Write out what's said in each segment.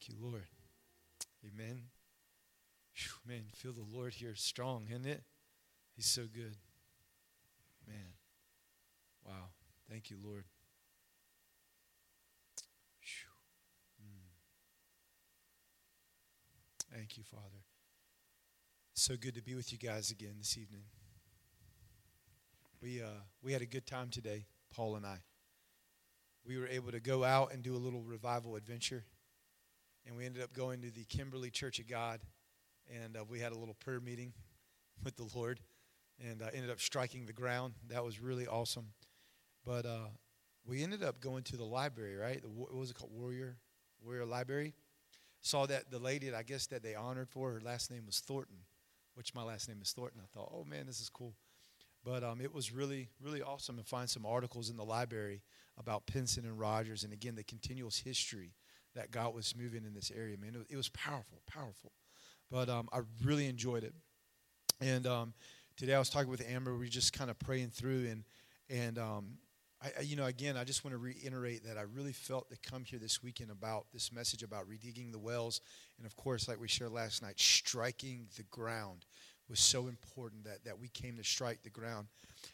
Thank you, Lord. Amen. Whew, man, feel the Lord here strong, isn't it? He's so good. Man. Wow. Thank you, Lord. Mm. Thank you, Father. So good to be with you guys again this evening. We, uh, we had a good time today, Paul and I. We were able to go out and do a little revival adventure. And we ended up going to the Kimberly Church of God. And uh, we had a little prayer meeting with the Lord and uh, ended up striking the ground. That was really awesome. But uh, we ended up going to the library, right? The, what was it called? Warrior, Warrior Library. Saw that the lady, that I guess, that they honored for, her last name was Thornton, which my last name is Thornton. I thought, oh man, this is cool. But um, it was really, really awesome to find some articles in the library about Pinson and Rogers, and again, the continuous history that God was moving in this area. Man, it was, powerful, powerful. But um, I really enjoyed it. And um, today I was talking with Amber. We were just kind of praying through, and and um, I, you know, again, I just want to reiterate that I really felt to come here this weekend about this message about redigging the wells, and of course, like we shared last night, striking the ground was so important that, that we came to strike the ground.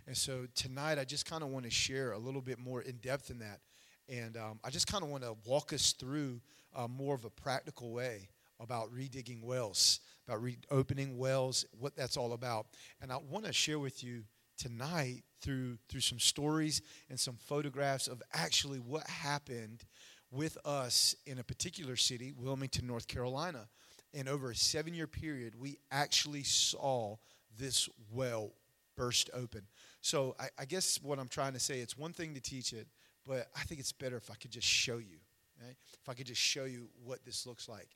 And so tonight, I just kind of want to share a little bit more in depth in that. And um, I just kind of want to walk us through uh, more of a practical way about redigging wells, about reopening wells, what that's all about. And I want to share with you tonight through through some stories and some photographs of actually what happened with us in a particular city, Wilmington, North Carolina in over a seven year period, we actually saw this well burst open. So I, I, guess what I'm trying to say, it's one thing to teach it, but I think it's better if I could just show you. Right? If I could just show you what this looks like.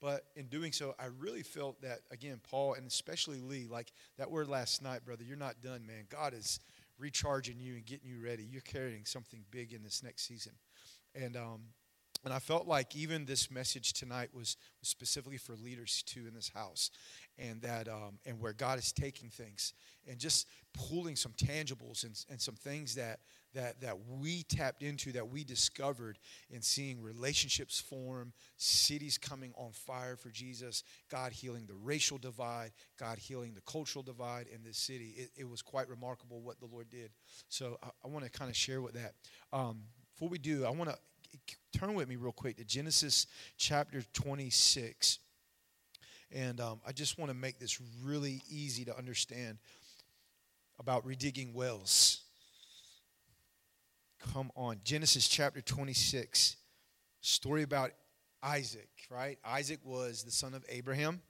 But in doing so, I really felt that, again, Paul and especially Lee, like that word last night, brother, you're not done, man. God is recharging you and getting you ready. You're carrying something big in this next season. And um, and I felt like even this message tonight was, specifically for leaders too in this house, and that um, and where God is taking things and just pulling some tangibles and, and some things that that that we tapped into that we discovered in seeing relationships form, cities coming on fire for Jesus, God healing the racial divide, God healing the cultural divide in this city. It, it was quite remarkable what the Lord did. So I, I want to kind of share with that. Um, before we do, I want to turn with me real quick to Genesis chapter 26. And um, I just want to make this really easy to understand about redigging wells. Come on. Genesis chapter 26. Story about Isaac, right? Isaac was the son of Abraham.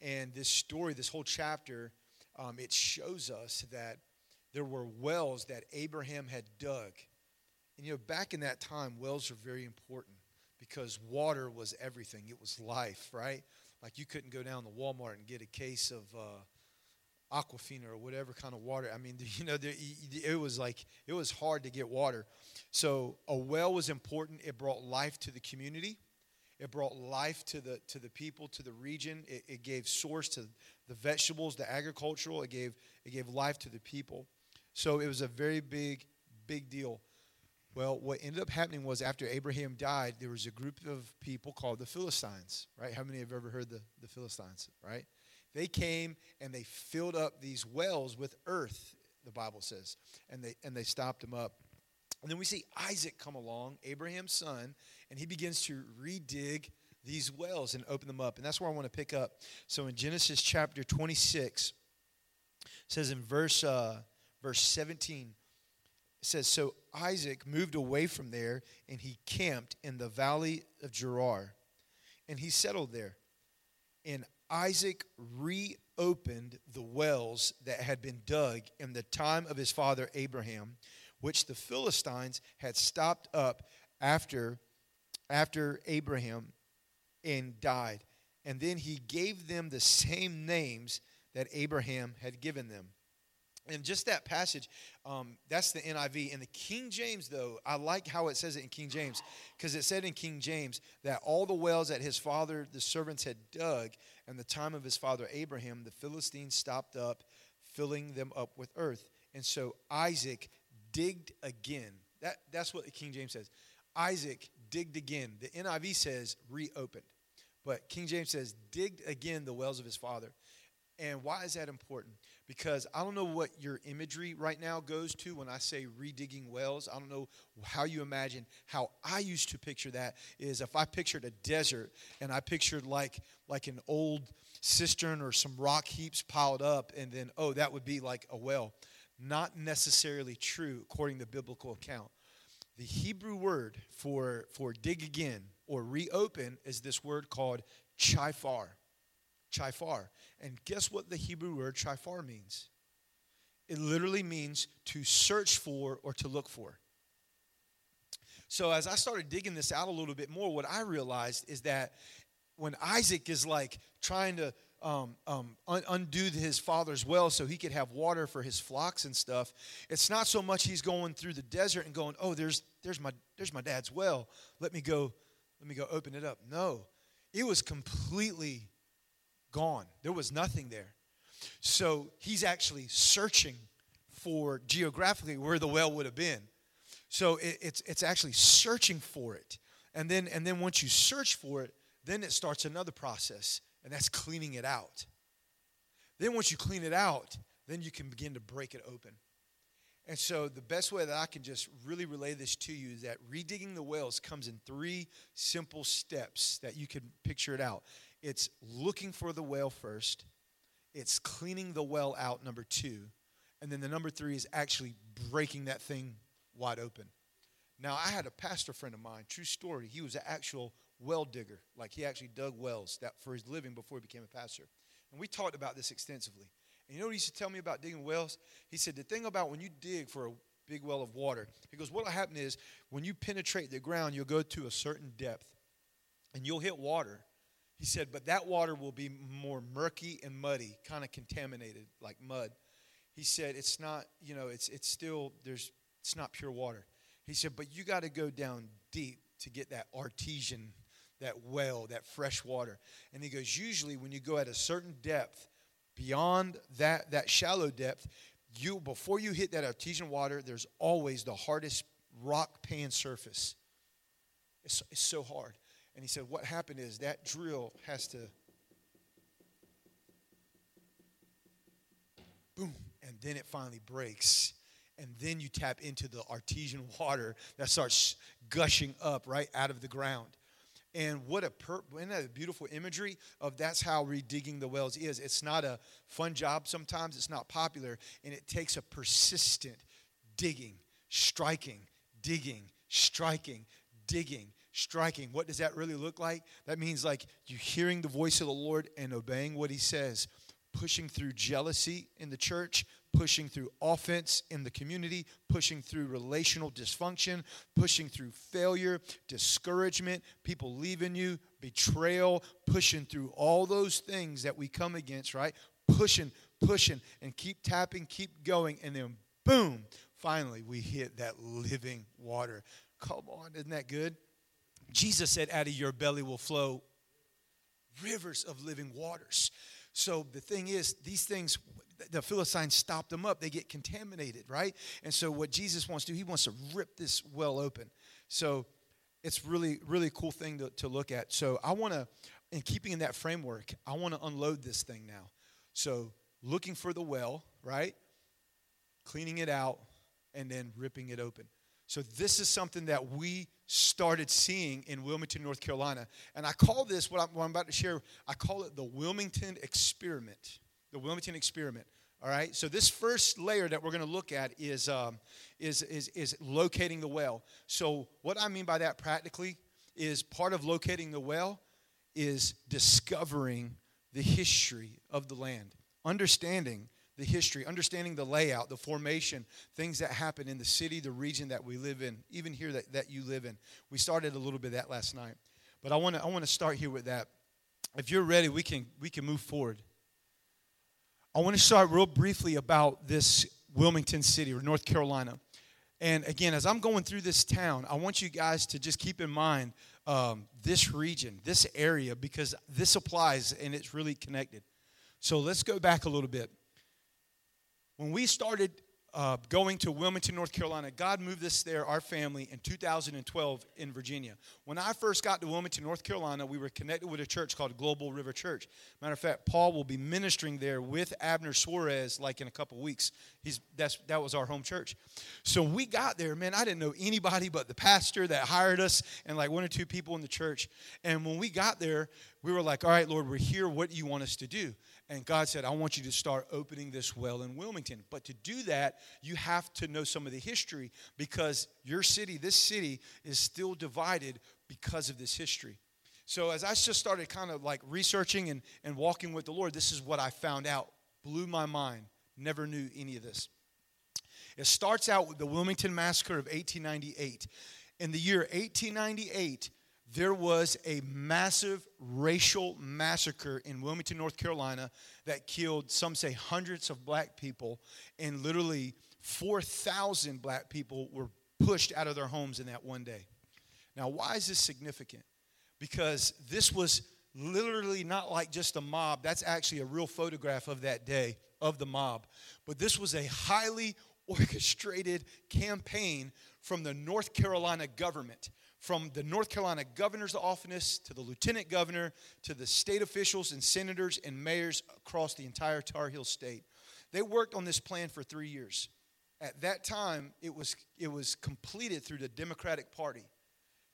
And this story, this whole chapter, um, it shows us that there were wells that Abraham had dug and you know, back in that time, wells were very important because water was everything. It was life, right? Like you couldn't go down to Walmart and get a case of uh, Aquafina or whatever kind of water. I mean, you know, it was like it was hard to get water. So a well was important. It brought life to the community. It brought life to the to the people, to the region. It, it gave source to the vegetables, the agricultural. It gave it gave life to the people. So it was a very big, big deal. Well, what ended up happening was after Abraham died, there was a group of people called the Philistines, right? How many have ever heard the, the Philistines, right? They came and they filled up these wells with earth, the Bible says, and they, and they stopped them up. And then we see Isaac come along, Abraham's son, and he begins to redig these wells and open them up. And that's where I want to pick up. So in Genesis chapter 26, says in verse, uh, verse 17, it says, So Isaac moved away from there and he camped in the valley of Gerar and he settled there. And Isaac reopened the wells that had been dug in the time of his father Abraham, which the Philistines had stopped up after, after Abraham and died. And then he gave them the same names that Abraham had given them. And just that passage, um, that's the NIV. In the King James, though, I like how it says it in King James, because it said in King James that all the wells that his father, the servants, had dug in the time of his father Abraham, the Philistines stopped up, filling them up with earth. And so Isaac digged again. That, that's what the King James says. Isaac digged again. The NIV says reopened, but King James says digged again the wells of his father. And why is that important? Because I don't know what your imagery right now goes to when I say redigging wells. I don't know how you imagine. How I used to picture that is if I pictured a desert and I pictured like like an old cistern or some rock heaps piled up, and then oh, that would be like a well. Not necessarily true according to biblical account. The Hebrew word for for dig again or reopen is this word called chifar. Chifar. And guess what the Hebrew word chifar means? It literally means to search for or to look for. So as I started digging this out a little bit more, what I realized is that when Isaac is like trying to um, um, un- undo his father's well so he could have water for his flocks and stuff, it's not so much he's going through the desert and going, "Oh, there's there's my there's my dad's well. Let me go, let me go open it up." No, it was completely gone. There was nothing there. So he's actually searching for geographically where the well would have been. So it, it's, it's actually searching for it. And then, and then once you search for it, then it starts another process, and that's cleaning it out. Then once you clean it out, then you can begin to break it open. And so the best way that I can just really relay this to you is that redigging the wells comes in three simple steps that you can picture it out. It's looking for the well first, it's cleaning the well out, number two, and then the number three is actually breaking that thing wide open. Now, I had a pastor friend of mine, true story. He was an actual well digger. Like he actually dug wells that for his living before he became a pastor. And we talked about this extensively. And you know what he used to tell me about digging wells? He said, the thing about when you dig for a big well of water, he goes, what'll happen is when you penetrate the ground, you'll go to a certain depth and you'll hit water he said, but that water will be more murky and muddy, kind of contaminated like mud. He said, it's not, you know, it's, it's still, there's, it's not pure water. He said, but you got to go down deep to get that artesian, that well, that fresh water. And he goes, usually when you go at a certain depth, beyond that, that shallow depth, you before you hit that artesian water, there's always the hardest rock pan surface. It's, it's so hard. And he said, What happened is that drill has to boom, and then it finally breaks. And then you tap into the artesian water that starts gushing up right out of the ground. And what a per- isn't that a beautiful imagery of that's how redigging the wells is. It's not a fun job sometimes, it's not popular, and it takes a persistent digging, striking, digging, striking, digging, striking. What does that really look like? That means like you hearing the voice of the Lord and obeying what he says, pushing through jealousy in the church, pushing through offense in the community, pushing through relational dysfunction, pushing through failure, discouragement, people leaving you, betrayal, pushing through all those things that we come against, right? Pushing, pushing, and keep tapping, keep going, and then boom, finally we hit that living water. Come on, isn't that good? Jesus said, out of your belly will flow rivers of living waters. So the thing is, these things, the Philistines stop them up. They get contaminated, right? And so what Jesus wants to do, he wants to rip this well open. So it's really, really cool thing to, to look at. So I want to, in keeping in that framework, I want to unload this thing now. So looking for the well, right? Cleaning it out, and then ripping it open. So this is something that we started seeing in Wilmington, North Carolina. And I call this, what I'm, what I'm, about to share, I call it the Wilmington experiment. The Wilmington experiment. All right. So this first layer that we're going to look at is, um, is, is, is locating the well. So what I mean by that practically is part of locating the well is discovering the history of the land, understanding the history, understanding the layout, the formation, things that happen in the city, the region that we live in, even here that, that you live in. We started a little bit that last night. But I want to I want to start here with that. If you're ready, we can we can move forward. I want to start real briefly about this Wilmington City or North Carolina. And again, as I'm going through this town, I want you guys to just keep in mind um, this region, this area, because this applies and it's really connected. So let's go back a little bit when we started uh, going to Wilmington, North Carolina. God moved us there, our family, in 2012 in Virginia. When I first got to Wilmington, North Carolina, we were connected with a church called Global River Church. Matter of fact, Paul will be ministering there with Abner Suarez like in a couple weeks. He's, that's, that was our home church. So we got there, man, I didn't know anybody but the pastor that hired us and like one or two people in the church. And when we got there, we were like, all right, Lord, we're here. What do you want us to do? And God said, I want you to start opening this well in Wilmington. But to do that, you have to know some of the history because your city, this city, is still divided because of this history. So as I just started kind of like researching and, and walking with the Lord, this is what I found out. Blew my mind. Never knew any of this. It starts out with the Wilmington Massacre of 1898. In the year 1898, there was a massive racial massacre in Wilmington, North Carolina, that killed, some say, hundreds of black people, and literally 4,000 black people were pushed out of their homes in that one day. Now, why is this significant? Because this was literally not like just a mob. That's actually a real photograph of that day of the mob. But this was a highly orchestrated campaign from the North Carolina government from the North Carolina governor's office to the lieutenant governor to the state officials and senators and mayors across the entire Tar Heel state. They worked on this plan for three years. At that time, it was, it was completed through the Democratic Party.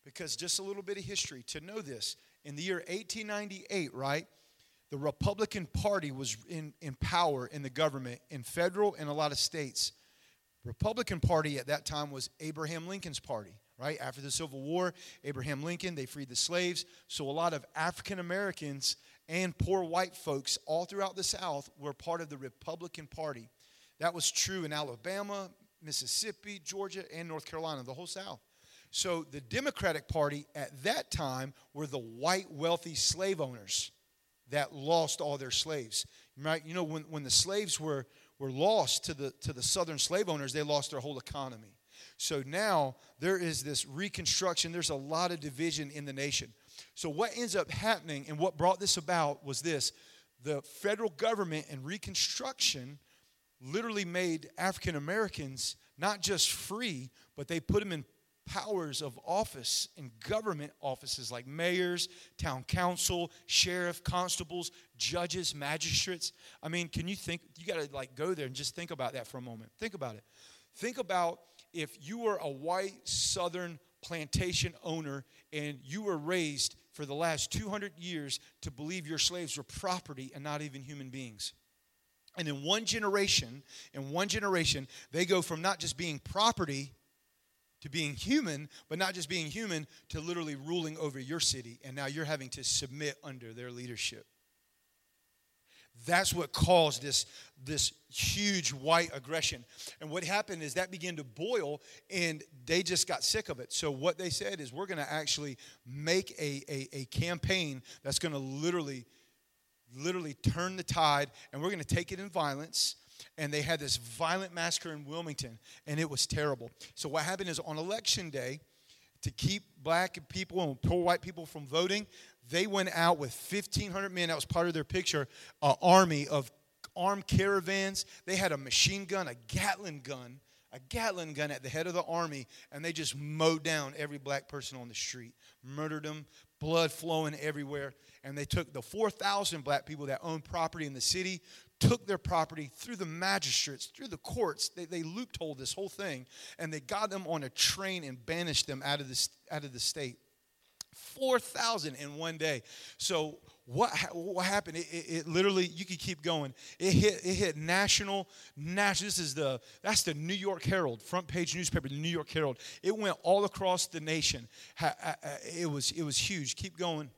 Because just a little bit of history to know this in the year 1898, right? The Republican Party was in, in power in the government in federal and a lot of states. Republican Party at that time was Abraham Lincoln's party right? After the Civil War, Abraham Lincoln, they freed the slaves. So a lot of African Americans and poor white folks all throughout the South were part of the Republican Party. That was true in Alabama, Mississippi, Georgia, and North Carolina, the whole South. So the Democratic Party at that time were the white wealthy slave owners that lost all their slaves. Right? You know, when, when the slaves were, were lost to the, to the southern slave owners, they lost their whole economy. So now there is this reconstruction. There's a lot of division in the nation. So, what ends up happening and what brought this about was this the federal government and Reconstruction literally made African Americans not just free, but they put them in powers of office in government offices like mayors, town council, sheriff, constables, judges, magistrates. I mean, can you think you got to like go there and just think about that for a moment. Think about it. Think about if you were a white southern plantation owner and you were raised for the last 200 years to believe your slaves were property and not even human beings. And in one generation, in one generation, they go from not just being property to being human, but not just being human to literally ruling over your city. And now you're having to submit under their leadership. That's what caused this, this huge white aggression. And what happened is that began to boil, and they just got sick of it. So, what they said is, we're going to actually make a, a, a campaign that's going to literally, literally turn the tide, and we're going to take it in violence. And they had this violent massacre in Wilmington, and it was terrible. So, what happened is on election day, to keep black people and poor white people from voting, they went out with 1,500 men. That was part of their picture, an army of armed caravans. They had a machine gun, a Gatling gun, a Gatling gun at the head of the army, and they just mowed down every black person on the street, murdered them, blood flowing everywhere. And they took the 4,000 black people that owned property in the city, took their property through the magistrates, through the courts. They, they loopholed this whole thing, and they got them on a train and banished them out of the, out of the state. 4,000 in one day. So what, what happened? It, it, it, literally, you could keep going. It hit, it hit national, national. This is the, that's the New York Herald, front page newspaper, the New York Herald. It went all across the nation. It was, it was huge. Keep going.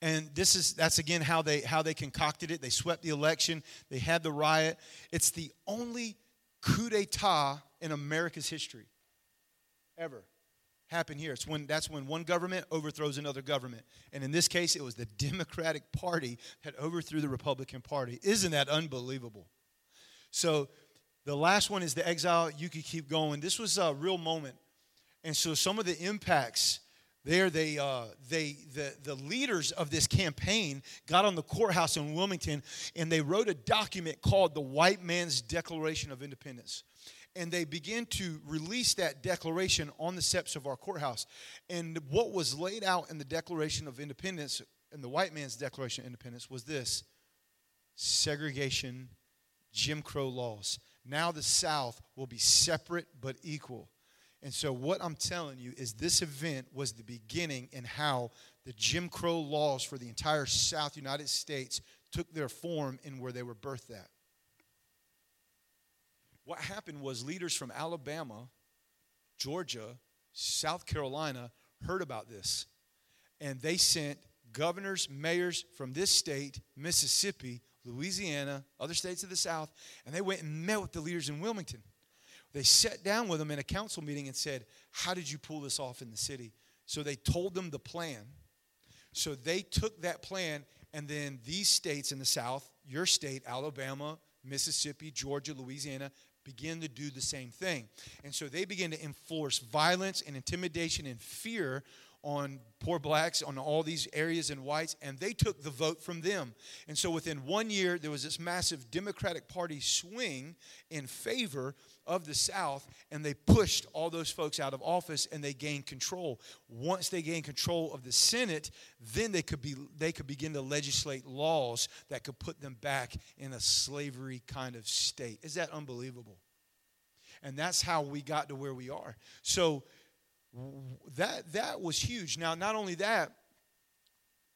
And this is, that's again how they, how they concocted it. They swept the election. They had the riot. It's the only coup d'etat in America's history ever happen here. It's when that's when one government overthrows another government. And in this case, it was the Democratic Party that overthrew the Republican Party. Isn't that unbelievable? So the last one is the exile. You could keep going. This was a real moment. And so some of the impacts there they, uh, they the, the leaders of this campaign got on the courthouse in wilmington and they wrote a document called the white man's declaration of independence and they began to release that declaration on the steps of our courthouse. And what was laid out in the declaration of independence in the white man's declaration of independence was this segregation jim crow laws. Now the south will be separate but equal. And so, what I'm telling you is this event was the beginning in how the Jim Crow laws for the entire South United States took their form in where they were birthed at. What happened was leaders from Alabama, Georgia, South Carolina heard about this. And they sent governors, mayors from this state, Mississippi, Louisiana, other states of the South, and they went and met with the leaders in Wilmington. They sat down with them in a council meeting and said, How did you pull this off in the city? So they told them the plan. So they took that plan, and then these states in the South, your state, Alabama, Mississippi, Georgia, Louisiana, begin to do the same thing. And so they begin to enforce violence and intimidation and fear on poor blacks, on all these areas and whites, and they took the vote from them. And so within one year, there was this massive Democratic Party swing in favor of the South, and they pushed all those folks out of office and they gained control. Once they gained control of the Senate, then they could be they could begin to legislate laws that could put them back in a slavery kind of state. Is that unbelievable? And that's how we got to where we are. So that that was huge. Now, not only that,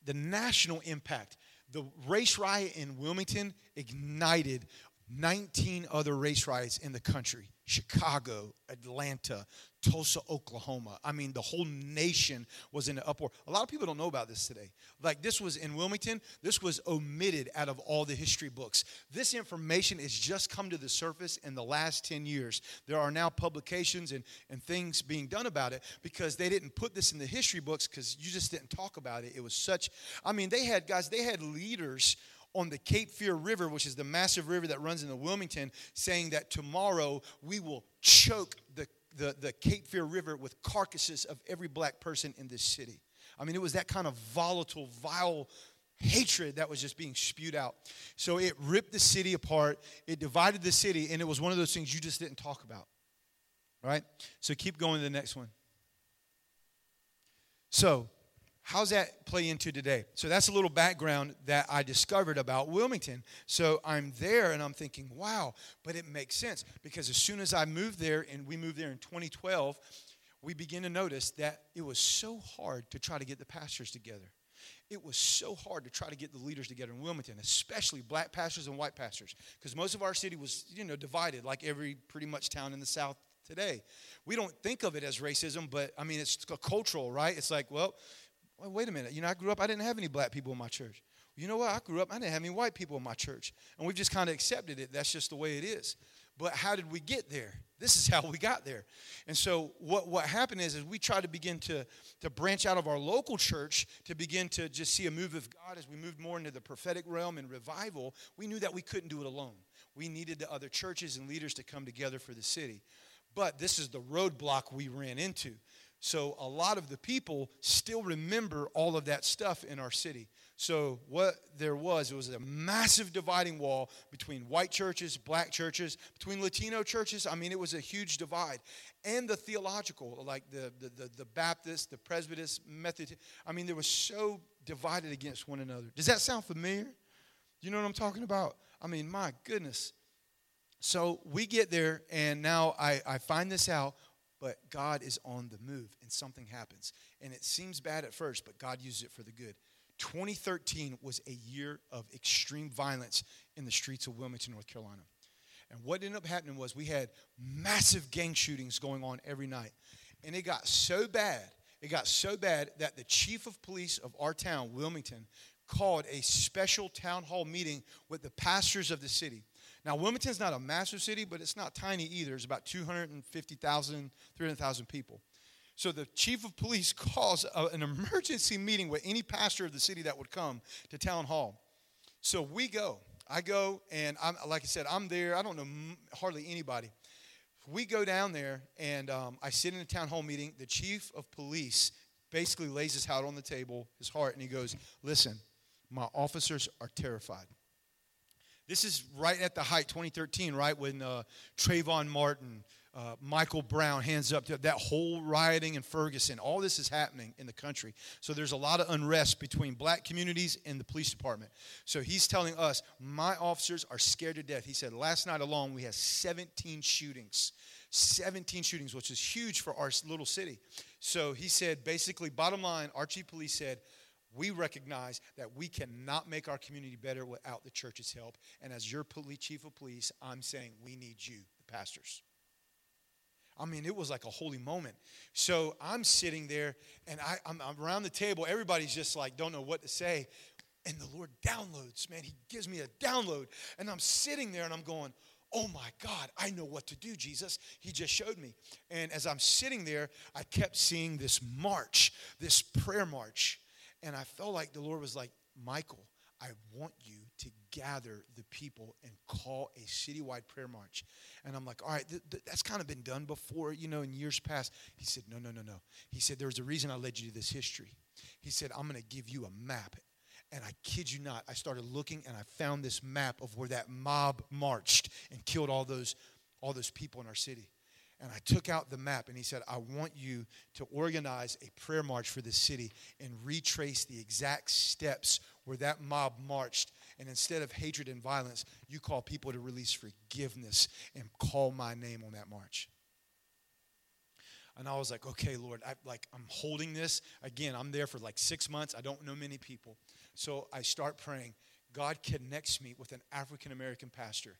the national impact. The race riot in Wilmington ignited 19 other race riots in the country Chicago, Atlanta, Tulsa, Oklahoma. I mean, the whole nation was in an uproar. A lot of people don't know about this today. Like, this was in Wilmington, this was omitted out of all the history books. This information has just come to the surface in the last 10 years. There are now publications and, and things being done about it because they didn't put this in the history books because you just didn't talk about it. It was such, I mean, they had, guys, they had leaders on the Cape Fear River, which is the massive river that runs into Wilmington, saying that tomorrow we will choke the, the, the Cape Fear River with carcasses of every black person in this city. I mean, it was that kind of volatile, vile hatred that was just being spewed out. So it ripped the city apart, it divided the city, and it was one of those things you just didn't talk about. Right? So keep going to the next one. So, How's that play into today? So that's a little background that I discovered about Wilmington. So I'm there and I'm thinking, wow, but it makes sense because as soon as I moved there and we moved there in 2012, we begin to notice that it was so hard to try to get the pastors together. It was so hard to try to get the leaders together in Wilmington, especially black pastors and white pastors, because most of our city was, you know, divided like every pretty much town in the South today. We don't think of it as racism, but I mean, it's cultural, right? It's like, well, well, wait a minute. You know, I grew up, I didn't have any black people in my church. You know what? I grew up, I didn't have any white people in my church. And we've just kind of accepted it. That's just the way it is. But how did we get there? This is how we got there. And so what, what happened is, is we tried to begin to, to branch out of our local church to begin to just see a move of God as we moved more into the prophetic realm and revival. We knew that we couldn't do it alone. We needed the other churches and leaders to come together for the city. But this is the roadblock we ran into. So a lot of the people still remember all of that stuff in our city. So what there was, it was a massive dividing wall between white churches, black churches, between Latino churches. I mean, it was a huge divide. And the theological, like the, the, the, the Baptist, the Presbyterian, Methodist. I mean, they were so divided against one another. Does that sound familiar? You know what I'm talking about? I mean, my goodness. So we get there, and now I, I find this out but God is on the move and something happens. And it seems bad at first, but God uses it for the good. 2013 was a year of extreme violence in the streets of Wilmington, North Carolina. And what ended up happening was we had massive gang shootings going on every night. And it got so bad, it got so bad that the chief of police of our town, Wilmington, called a special town hall meeting with the pastors of the city. Now, Wilmington's not a massive city, but it's not tiny either. It's about 250,000, 300,000 people. So the chief of police calls a, an emergency meeting with any pastor of the city that would come to town hall. So we go. I go, and I'm like I said, I'm there. I don't know hardly anybody. We go down there, and um, I sit in a town hall meeting. The chief of police basically lays his heart on the table, his heart, and he goes, Listen, my officers are terrified. This is right at the height, 2013, right when uh, Trayvon Martin, uh, Michael Brown, hands up, that whole rioting in Ferguson, all this is happening in the country. So there's a lot of unrest between black communities and the police department. So he's telling us, my officers are scared to death. He said, last night alone, we had 17 shootings. 17 shootings, which is huge for our little city. So he said, basically, bottom line, Archie police said, we recognize that we cannot make our community better without the church's help. And as your police, chief of police, I'm saying we need you, the pastors. I mean, it was like a holy moment. So I'm sitting there and I, am around the table. Everybody's just like, don't know what to say. And the Lord downloads, man. He gives me a download. And I'm sitting there and I'm going, oh my God, I know what to do, Jesus. He just showed me. And as I'm sitting there, I kept seeing this march, this prayer march. And I felt like the Lord was like, Michael, I want you to gather the people and call a citywide prayer march. And I'm like, all right, th- th- that's kind of been done before, you know, in years past. He said, no, no, no, no. He said, there's a reason I led you to this history. He said, I'm going to give you a map. And I kid you not, I started looking and I found this map of where that mob marched and killed all those, all those people in our city. And I took out the map and he said, I want you to organize a prayer march for the city and retrace the exact steps where that mob marched. And instead of hatred and violence, you call people to release forgiveness and call my name on that march. And I was like, okay, Lord, I, like I'm holding this. Again, I'm there for like six months. I don't know many people. So I start praying. God connects me with an African American pastor.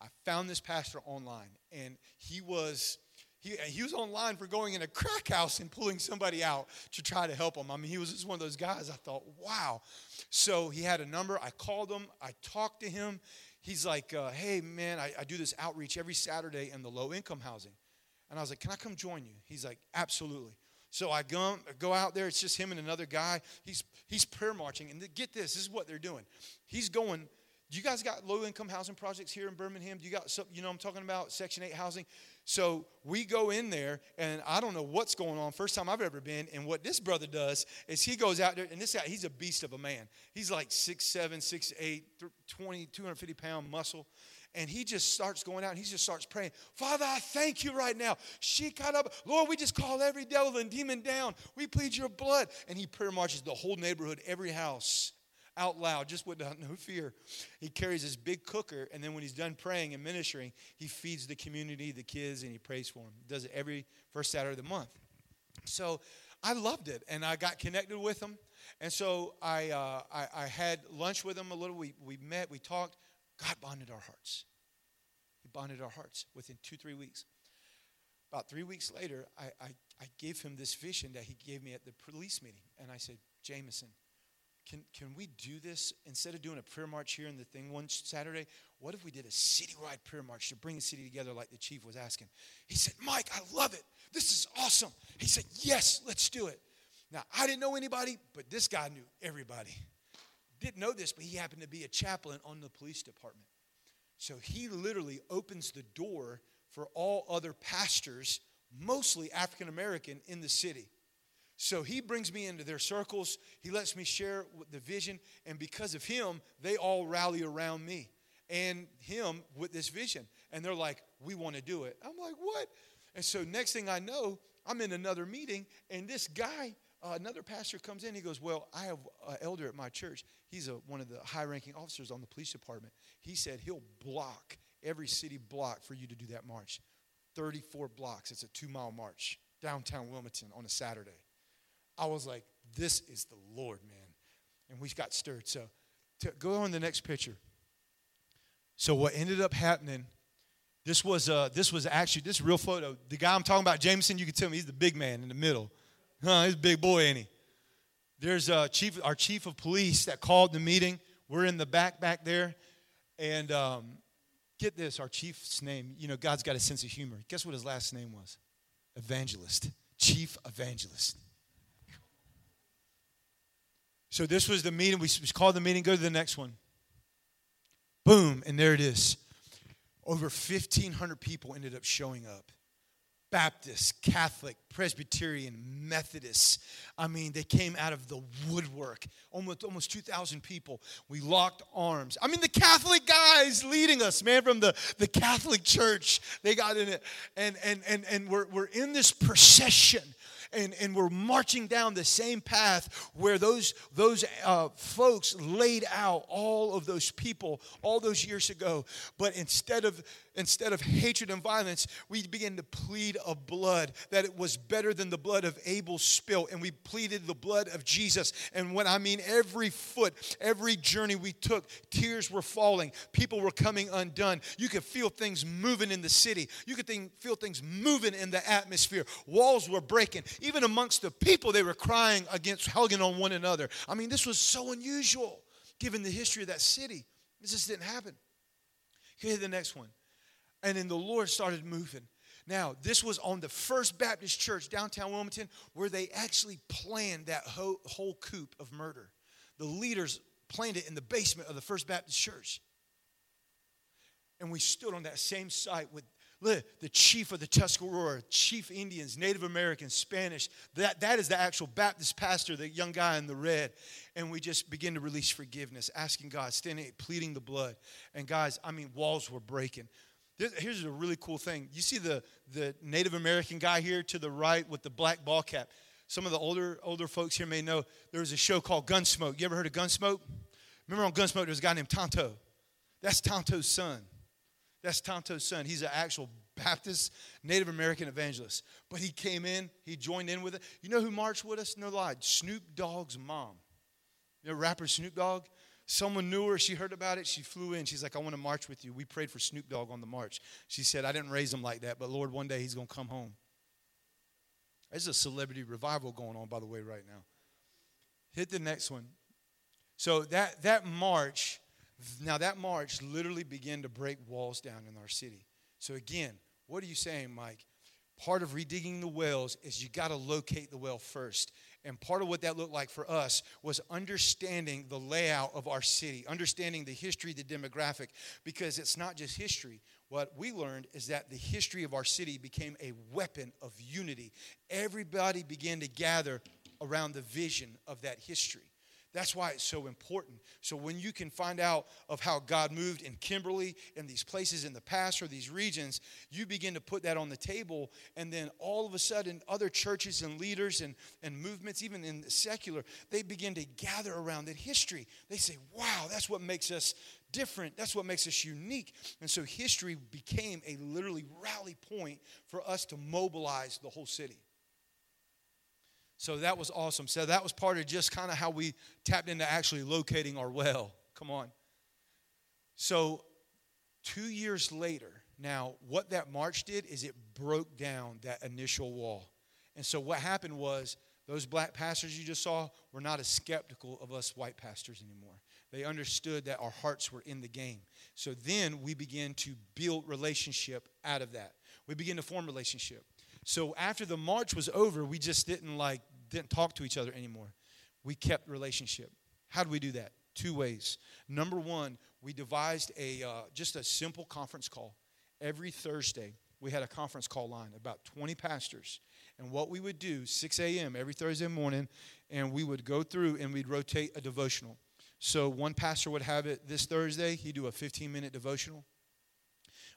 I found this pastor online, and he was he, he was online for going in a crack house and pulling somebody out to try to help him. I mean, he was just one of those guys. I thought, wow. So he had a number. I called him. I talked to him. He's like, uh, hey, man, I, I do this outreach every Saturday in the low income housing. And I was like, can I come join you? He's like, absolutely. So I go, go out there. It's just him and another guy. He's, he's prayer marching. And get this, this is what they're doing. He's going, you guys got low income housing projects here in Birmingham? Do you got, some, you know I'm talking about, Section 8 housing? So we go in there, and I don't know what's going on. First time I've ever been. And what this brother does is he goes out there, and this guy, he's a beast of a man. He's like 6'7, 6'8, 20, 250 pound muscle and he just starts going out and he just starts praying father i thank you right now she got up lord we just call every devil and demon down we plead your blood and he prayer marches the whole neighborhood every house out loud just without no fear he carries his big cooker and then when he's done praying and ministering he feeds the community the kids and he prays for them does it every first saturday of the month so i loved it and i got connected with him and so I, uh, I, I, had lunch with him a little. We, we met, we talked. God bonded our hearts. He bonded our hearts within two, three weeks. About three weeks later, I, I, I gave him this vision that he gave me at the police meeting. And I said, Jameson, can, can we do this instead of doing a prayer march here in the thing one Saturday? What if we did a citywide prayer march to bring the city together like the chief was asking? He said, Mike, I love it. This is awesome. He said, Yes, let's do it. Now, I didn't know anybody, but this guy knew everybody didn't know this, but he happened to be a chaplain on the police department. So he literally opens the door for all other pastors, mostly African American, in the city. So he brings me into their circles. He lets me share the vision. And because of him, they all rally around me and him with this vision. And they're like, we want to do it. I'm like, what? And so next thing I know, I'm in another meeting, and this guy uh, another pastor comes in. He goes, Well, I have an elder at my church. He's a, one of the high ranking officers on the police department. He said he'll block every city block for you to do that march. 34 blocks. It's a two mile march downtown Wilmington on a Saturday. I was like, This is the Lord, man. And we got stirred. So go on the next picture. So what ended up happening, this was uh, this was actually this real photo. The guy I'm talking about, Jameson, you can tell me he's the big man in the middle. Huh, he's a big boy, ain't he? There's a chief, our chief of police that called the meeting. We're in the back back there. And um, get this, our chief's name, you know, God's got a sense of humor. Guess what his last name was? Evangelist. Chief evangelist. So this was the meeting. We called the meeting. Go to the next one. Boom, and there it is. Over 1,500 people ended up showing up. Baptist, Catholic, Presbyterian, Methodists. I mean, they came out of the woodwork. Almost, almost 2,000 people. We locked arms. I mean, the Catholic guys leading us, man, from the, the Catholic Church. They got in it. And, and, and, and we're, we're in this procession and, and we're marching down the same path where those, those uh, folks laid out all of those people all those years ago. But instead of, instead of hatred and violence, we began to plead of blood, that it was better than the blood of Abel spilt. And we pleaded the blood of Jesus. And when I mean every foot, every journey we took, tears were falling. People were coming undone. You could feel things moving in the city. You could think, feel things moving in the atmosphere. Walls were breaking. Even amongst the people, they were crying against, hugging on one another. I mean, this was so unusual given the history of that city. This just didn't happen. Here's the next one. And then the Lord started moving. Now, this was on the First Baptist Church downtown Wilmington where they actually planned that whole, whole coup of murder. The leaders planned it in the basement of the First Baptist Church. And we stood on that same site with the chief of the Tuscarora, chief Indians, Native Americans, Spanish. That, that is the actual Baptist pastor, the young guy in the red. And we just begin to release forgiveness, asking God, standing, pleading the blood. And guys, I mean, walls were breaking. Here's a really cool thing. You see the, the Native American guy here to the right with the black ball cap. Some of the older older folks here may know there was a show called Gunsmoke. You ever heard of Gunsmoke? Remember on Gunsmoke, there was a guy named Tonto. That's Tonto's son. That's Tonto's son. He's an actual Baptist Native American evangelist. But he came in, he joined in with it. You know who marched with us? No lie. Snoop Dogg's mom. You know, rapper Snoop Dogg? Someone knew her. She heard about it. She flew in. She's like, I want to march with you. We prayed for Snoop Dogg on the march. She said, I didn't raise him like that, but Lord, one day he's going to come home. There's a celebrity revival going on, by the way, right now. Hit the next one. So that, that march now, that march literally began to break walls down in our city. So, again, what are you saying, Mike? Part of redigging the wells is you got to locate the well first. And part of what that looked like for us was understanding the layout of our city, understanding the history, the demographic, because it's not just history. What we learned is that the history of our city became a weapon of unity. Everybody began to gather around the vision of that history. That's why it's so important. So when you can find out of how God moved in Kimberly and these places in the past or these regions, you begin to put that on the table, and then all of a sudden, other churches and leaders and, and movements, even in the secular, they begin to gather around that history. They say, wow, that's what makes us different. That's what makes us unique. And so history became a literally rally point for us to mobilize the whole city. So that was awesome. So that was part of just kind of how we tapped into actually locating our well. Come on. So two years later, now what that march did is it broke down that initial wall. And so what happened was those black pastors you just saw were not as skeptical of us white pastors anymore. They understood that our hearts were in the game. So then we began to build relationship out of that. We began to form relationship. So after the march was over, we just didn't like didn't talk to each other anymore. We kept relationship. How do we do that? Two ways. Number one, we devised a uh, just a simple conference call. Every Thursday, we had a conference call line, about 20 pastors. And what we would do, 6 a.m. every Thursday morning, and we would go through and we'd rotate a devotional. So one pastor would have it this Thursday, he'd do a 15 minute devotional.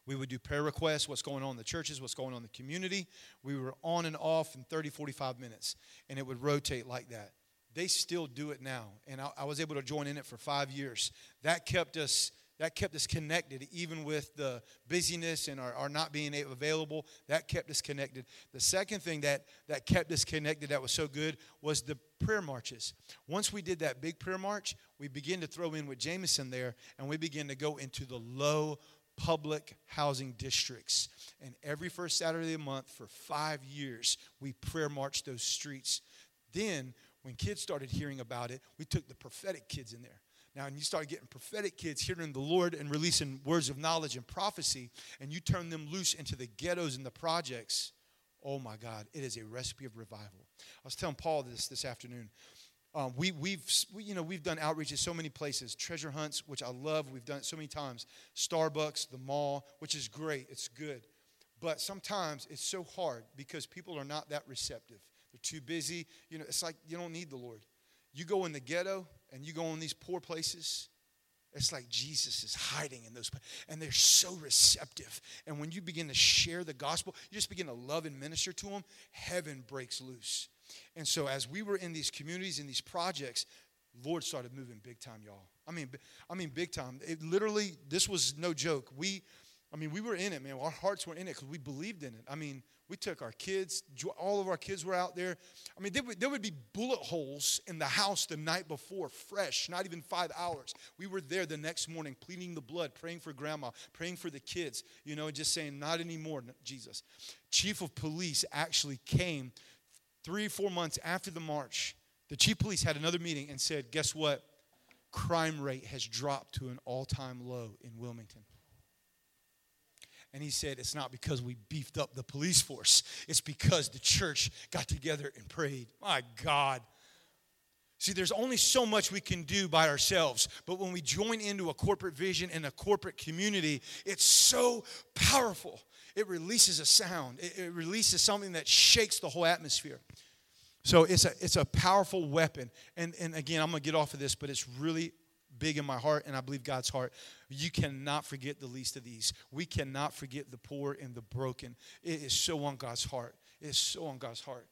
We would do prayer requests, what's going on in the churches, what's going on in the community. We were on and off in 30, 45 minutes, and it would rotate like that. They still do it now, and I, I was able to join in it for five years. That kept us that kept us connected even with the busyness and our, our, not being available that kept us connected the second thing that, that kept us connected that was so good was the prayer marches once we did that big prayer march we began to throw in with jameson there and we began to go into the low public housing districts. And every first Saturday of the month for five years, we prayer marched those streets. Then, when kids started hearing about it, we took the prophetic kids in there. Now, and you start getting prophetic kids hearing the Lord and releasing words of knowledge and prophecy, and you turn them loose into the ghettos and the projects. Oh my God, it is a recipe of revival. I was telling Paul this this afternoon. Um, we, we've, we, you know, we've done outreach at so many places. Treasure hunts, which I love. We've done it so many times. Starbucks, the mall, which is great. It's good. But sometimes it's so hard because people are not that receptive. They're too busy. You know, it's like you don't need the Lord. You go in the ghetto and you go in these poor places, it's like Jesus is hiding in those places. And they're so receptive. And when you begin to share the gospel, you just begin to love and minister to them, heaven breaks loose. And so as we were in these communities, in these projects, Lord started moving big time, y'all. I mean, I mean, big time. It literally, this was no joke. We, I mean, we were in it, man. Our hearts were in it because we believed in it. I mean, we took our kids, all of our kids were out there. I mean, there would, there would be bullet holes in the house the night before, fresh, not even five hours. We were there the next morning, pleading the blood, praying for grandma, praying for the kids, you know, just saying, not anymore, Jesus. Chief of police actually came three, four months after the march. The chief police had another meeting and said, guess what? Crime rate has dropped to an all time low in Wilmington. And he said, It's not because we beefed up the police force, it's because the church got together and prayed. My God. See, there's only so much we can do by ourselves, but when we join into a corporate vision and a corporate community, it's so powerful. It releases a sound, it, it releases something that shakes the whole atmosphere. So it's a, it's a powerful weapon. And, and again, I'm going to get off of this, but it's really big in my heart, and I believe God's heart. You cannot forget the least of these. We cannot forget the poor and the broken. It is so on God's heart. It is so on God's heart.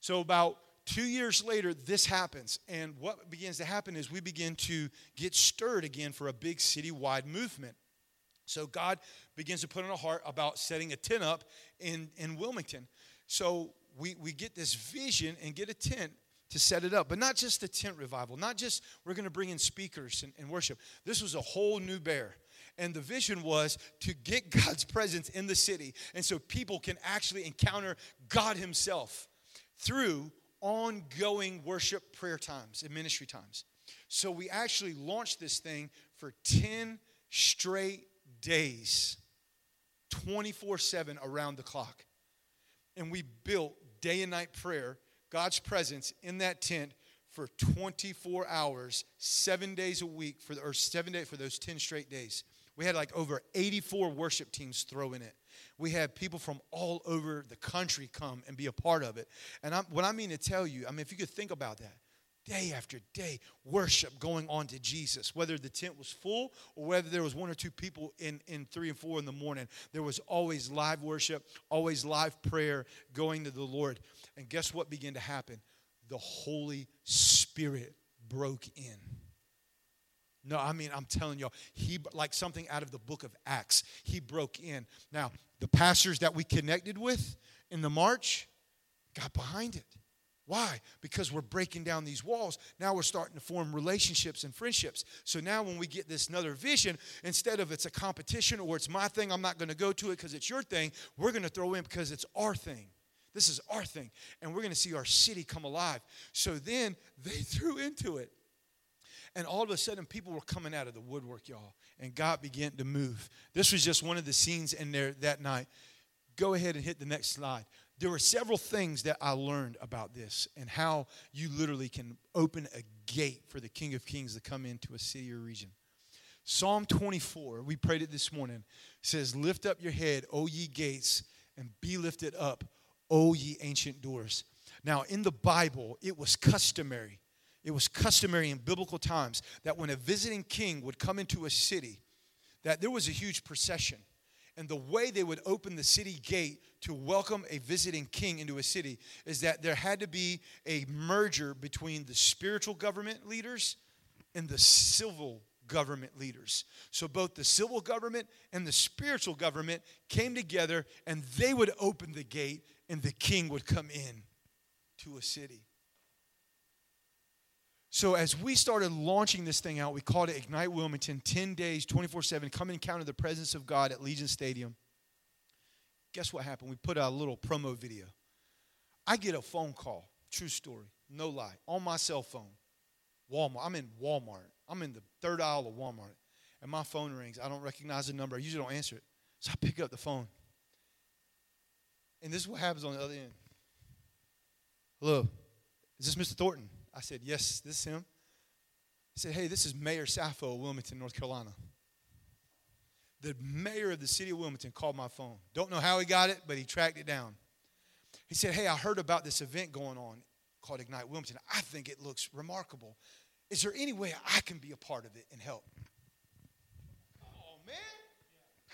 So, about two years later, this happens. And what begins to happen is we begin to get stirred again for a big citywide movement. So, God begins to put in a heart about setting a tent up in, in Wilmington. So, we, we get this vision and get a tent to set it up. But not just a tent revival, not just we're going to bring in speakers and, and worship. This was a whole new bear. And the vision was to get God's presence in the city. And so people can actually encounter God Himself through ongoing worship prayer times and ministry times. So we actually launched this thing for 10 straight days, 24 7 around the clock. And we built day and night prayer God's presence in that tent for 24 hours, seven days a week, for or seven days for those 10 straight days. We had like over 84 worship teams throw in it. We had people from all over the country come and be a part of it. And I'm, what I mean to tell you, I mean, if you could think about that, day after day, worship going on to Jesus. Whether the tent was full or whether there was one or two people in, in three and four in the morning, there was always live worship, always live prayer going to the Lord. And guess what began to happen? The Holy Spirit broke in. No, I mean, I'm telling y'all, he, like something out of the book of Acts, he broke in. Now, the pastors that we connected with in the march got behind it. Why? Because we're breaking down these walls. Now we're starting to form relationships and friendships. So now when we get this another vision, instead of it's a competition or it's my thing, I'm not going to go to it because it's your thing, we're going to throw in because it's our thing. This is our thing. And we're going to see our city come alive. So then they threw into it. And all of a sudden, people were coming out of the woodwork, y'all. And God began to move. This was just one of the scenes in there that night. Go ahead and hit the next slide. There were several things that I learned about this and how you literally can open a gate for the King of Kings to come into a city or region. Psalm 24, we prayed it this morning, says, Lift up your head, O ye gates, and be lifted up, O ye ancient doors. Now, in the Bible, it was customary. It was customary in biblical times that when a visiting king would come into a city, that there was a huge procession. And the way they would open the city gate to welcome a visiting king into a city is that there had to be a merger between the spiritual government leaders and the civil government leaders. So both the civil government and the spiritual government came together and they would open the gate and the king would come in to a city. So as we started launching this thing out, we called it Ignite Wilmington 10 days, 24 7, come and encounter the presence of God at Legion Stadium. Guess what happened? We put out a little promo video. I get a phone call, true story, no lie, on my cell phone. Walmart. I'm in Walmart. I'm in the third aisle of Walmart. And my phone rings. I don't recognize the number. I usually don't answer it. So I pick up the phone. And this is what happens on the other end. Hello, is this Mr. Thornton? I said, Yes, this is him. He said, Hey, this is Mayor Saffo of Wilmington, North Carolina. the mayor of the city of Wilmington called my phone. Don't know how he got it, but he tracked it down. He said, Hey, I heard about this event going on called Ignite Wilmington. I think it looks remarkable. Is there any way I can be a part of it and help? Man.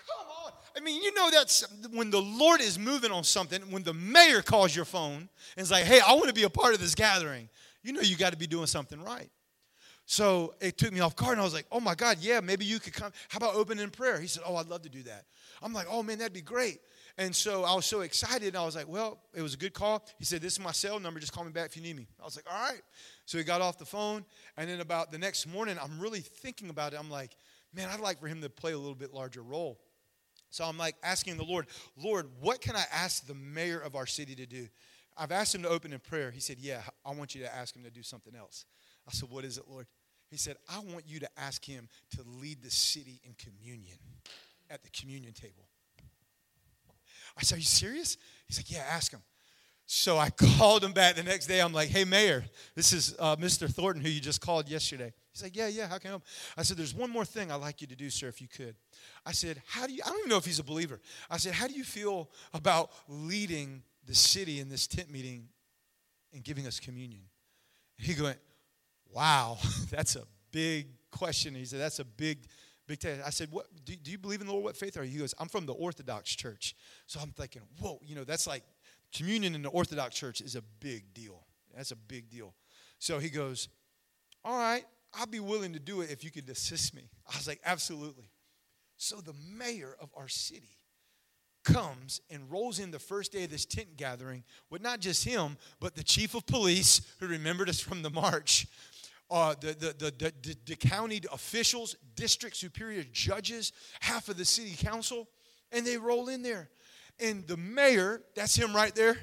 Come on. I mean, you know that's when the Lord is moving on something, when the mayor calls your phone and is like, hey, I want to be a part of this gathering, you know you got to be doing something right. So it took me off guard, and I was like, oh my God, yeah, maybe you could come. How about opening in prayer? He said, oh, I'd love to do that. I'm like, oh man, that'd be great. And so I was so excited, and I was like, well, it was a good call. He said, this is my cell number. Just call me back if you need me. I was like, all right. So he got off the phone, and then about the next morning, I'm really thinking about it. I'm like, man, I'd like for him to play a little bit larger role. So I'm like asking the Lord, Lord, what can I ask the mayor of our city to do? I've asked him to open in prayer. He said, Yeah, I want you to ask him to do something else. I said, What is it, Lord? He said, I want you to ask him to lead the city in communion at the communion table. I said, Are you serious? He's like, Yeah, ask him. So I called him back the next day. I'm like, hey, Mayor, this is uh, Mr. Thornton, who you just called yesterday. He's like, yeah, yeah, how can I help? I said, there's one more thing I'd like you to do, sir, if you could. I said, how do you, I don't even know if he's a believer. I said, how do you feel about leading the city in this tent meeting and giving us communion? And he went, wow, that's a big question. He said, that's a big, big test. I said, what, do, do you believe in the Lord? What faith are you? He goes, I'm from the Orthodox church. So I'm thinking, whoa, you know, that's like communion in the Orthodox church is a big deal. That's a big deal. So he goes, All right, I'll be willing to do it if you could assist me. I was like, Absolutely. So the mayor of our city comes and rolls in the first day of this tent gathering with not just him, but the chief of police who remembered us from the march. Uh, the, the, the, the, the county officials, district superior judges, half of the city council, and they roll in there. And the mayor, that's him right there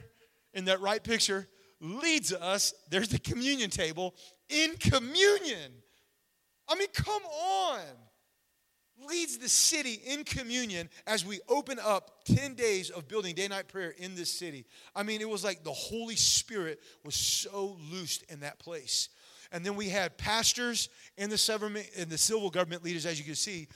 in that right picture, leads us. There's the communion table in communion. I mean, come on. Leads the city in communion as we open up 10 days of building day night prayer in this city. I mean, it was like the Holy Spirit was so loosed in that place. And then we had pastors and the, and the civil government leaders, as you can see,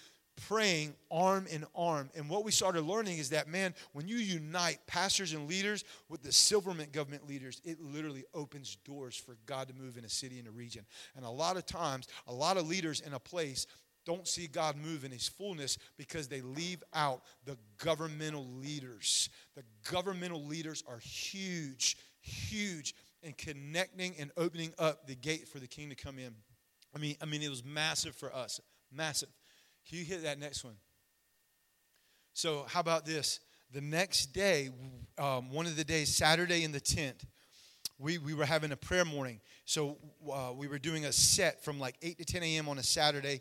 praying arm in arm. And what we started learning is that, man, when you unite pastors and leaders with the Silvermint government leaders, it literally opens doors for God to move in a city and a region. And a lot of times, a lot of leaders in a place don't see God move in his fullness because they leave out the governmental leaders. The governmental leaders are huge, huge in connecting and opening up the gate for the king to come in. I mean, I mean, it was massive for us. Massive. Can you hit that next one? So, how about this? The next day, um, one of the days, Saturday in the tent, we, we were having a prayer morning. So, uh, we were doing a set from like 8 to 10 a.m. on a Saturday.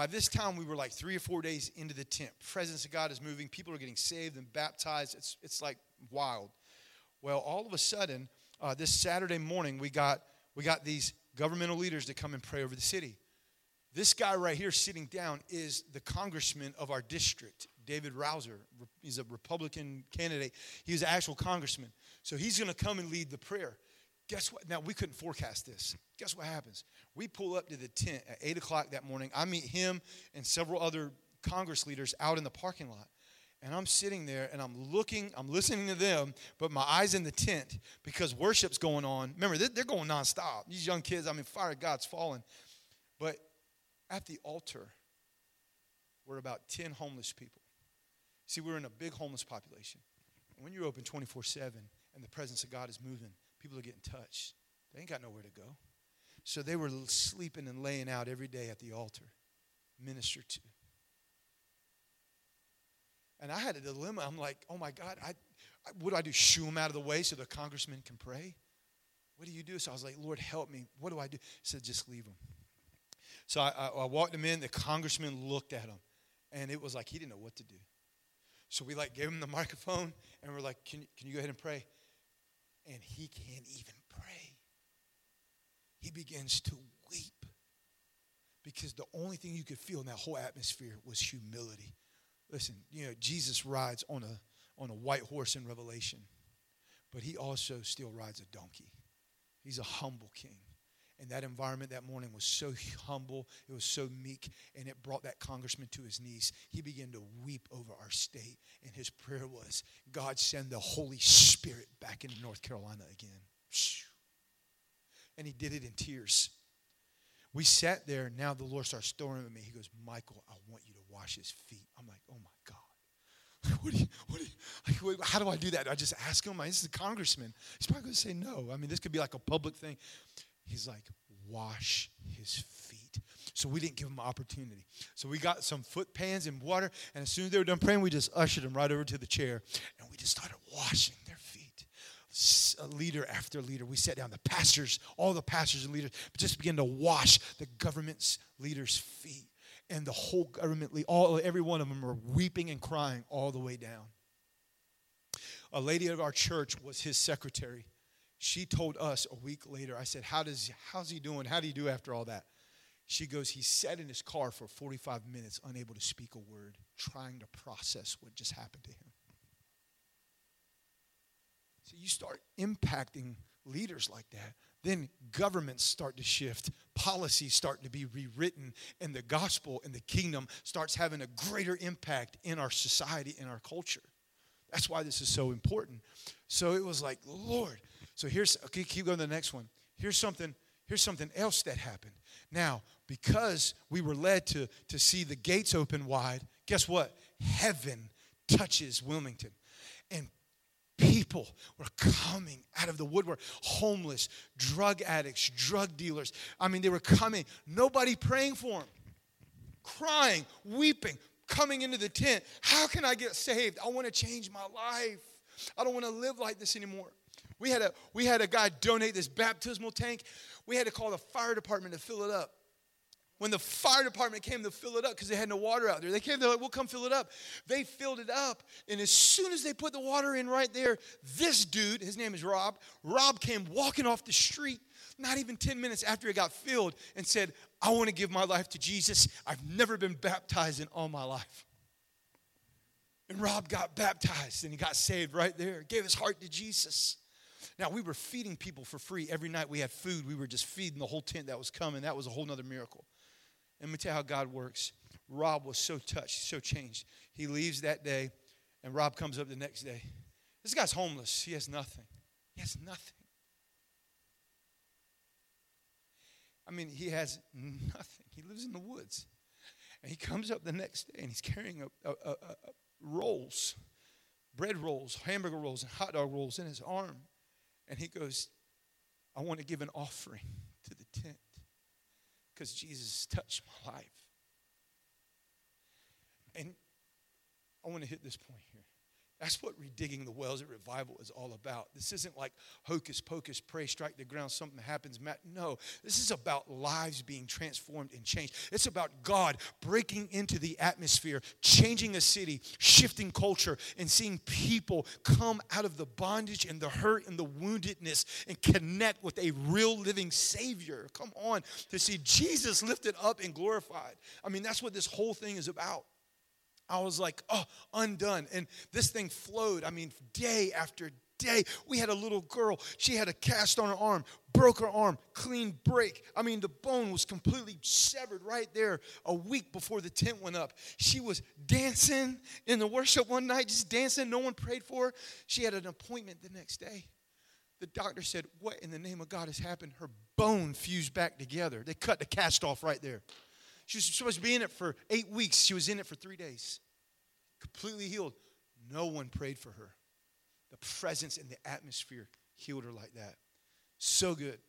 By this time, we were like three or four days into the tent. Presence of God is moving. People are getting saved and baptized. It's, it's like wild. Well, all of a sudden, uh, this Saturday morning, we got, we got these governmental leaders to come and pray over the city. This guy right here sitting down is the congressman of our district, David Rouzer. He's a Republican candidate. He's an actual congressman. So he's going to come and lead the prayer. Guess what? Now, we couldn't forecast this. Guess what happens? We pull up to the tent at 8 o'clock that morning. I meet him and several other Congress leaders out in the parking lot. And I'm sitting there and I'm looking, I'm listening to them, but my eyes in the tent because worship's going on. Remember, they're going nonstop. These young kids, I mean, fire of God's fallen. But at the altar were about 10 homeless people. See, we're in a big homeless population. When you're open 24 7 and the presence of God is moving, people are getting touched. They ain't got nowhere to go. So they were sleeping and laying out every day at the altar, ministered to. And I had a dilemma. I'm like, oh my God, I, I, what do I do? Shoo them out of the way so the congressman can pray? What do you do? So I was like, Lord, help me. What do I do? He said, just leave them. So I, I, I walked him in. The congressman looked at him, and it was like he didn't know what to do. So we like gave him the microphone, and we're like, "Can can you go ahead and pray?" And he can't even pray. He begins to weep because the only thing you could feel in that whole atmosphere was humility. Listen, you know, Jesus rides on a on a white horse in Revelation, but he also still rides a donkey. He's a humble king. And that environment that morning was so humble, it was so meek, and it brought that congressman to his knees. He began to weep over our state, and his prayer was, God, send the Holy Spirit back into North Carolina again. And he did it in tears. We sat there. Now the Lord starts storming at me. He goes, Michael, I want you to wash his feet. I'm like, oh my God. What do you, what do you, how do I do that? Do I just ask him? This is a congressman. He's probably going to say no. I mean, this could be like a public thing. He's like, wash his feet. So we didn't give him an opportunity. So we got some foot pans and water, and as soon as they were done praying, we just ushered them right over to the chair, and we just started washing their feet. A uh, leader after leader, we sat down. The pastors, all the pastors and leaders, just began to wash the government's leaders' feet and the whole government, all every one of them were weeping and crying all the way down. A lady of our church was his secretary. She told us a week later, I said, How does how's he doing? How do you do after all that? She goes, He sat in his car for 45 minutes, unable to speak a word, trying to process what just happened to him. So you start impacting leaders like that then governments start to shift, policies start to be rewritten, and the gospel and the kingdom starts having a greater impact in our society, in our culture. That's why this is so important. So it was like, Lord. So here's okay, keep going to the next one. Here's something, here's something else that happened. Now, because we were led to, to see the gates open wide, guess what? Heaven touches Wilmington. And people were coming out of the woodwork homeless drug addicts drug dealers i mean they were coming nobody praying for them crying weeping coming into the tent how can i get saved i want to change my life i don't want to live like this anymore we had a we had a guy donate this baptismal tank we had to call the fire department to fill it up when the fire department came to fill it up because they had no water out there. They came, they're like, we'll come fill it up. They filled it up. And as soon as they put the water in right there, this dude, his name is Rob, Rob came walking off the street, not even 10 minutes after it got filled, and said, I want to give my life to Jesus. I've never been baptized in all my life. And Rob got baptized and he got saved right there, gave his heart to Jesus. Now, we were feeding people for free every night. We had food. We were just feeding the whole tent that was coming. That was a whole nother miracle. Let me tell you how God works. Rob was so touched, so changed. He leaves that day, and Rob comes up the next day. This guy's homeless. He has nothing. He has nothing. I mean, he has nothing. He lives in the woods. And he comes up the next day and he's carrying a, a, a, rolls, bread rolls, hamburger rolls, and hot dog rolls in his arm. And he goes, I want to give an offering to the tent because Jesus touched my life. And I want to hit this point here. That's what redigging the wells at revival is all about. This isn't like hocus pocus, pray, strike the ground, something happens. Matt. No, this is about lives being transformed and changed. It's about God breaking into the atmosphere, changing a city, shifting culture, and seeing people come out of the bondage and the hurt and the woundedness and connect with a real living Savior. Come on, to see Jesus lifted up and glorified. I mean, that's what this whole thing is about. I was like, oh, undone. And this thing flowed. I mean, day after day. We had a little girl. She had a cast on her arm, broke her arm, clean break. I mean, the bone was completely severed right there a week before the tent went up. She was dancing in the worship one night, just dancing. No one prayed for her. She had an appointment the next day. The doctor said, What in the name of God has happened? Her bone fused back together. They cut the cast off right there. She was supposed to be in it for eight weeks. She was in it for three days. Completely healed. No one prayed for her. The presence and the atmosphere healed her like that. So good.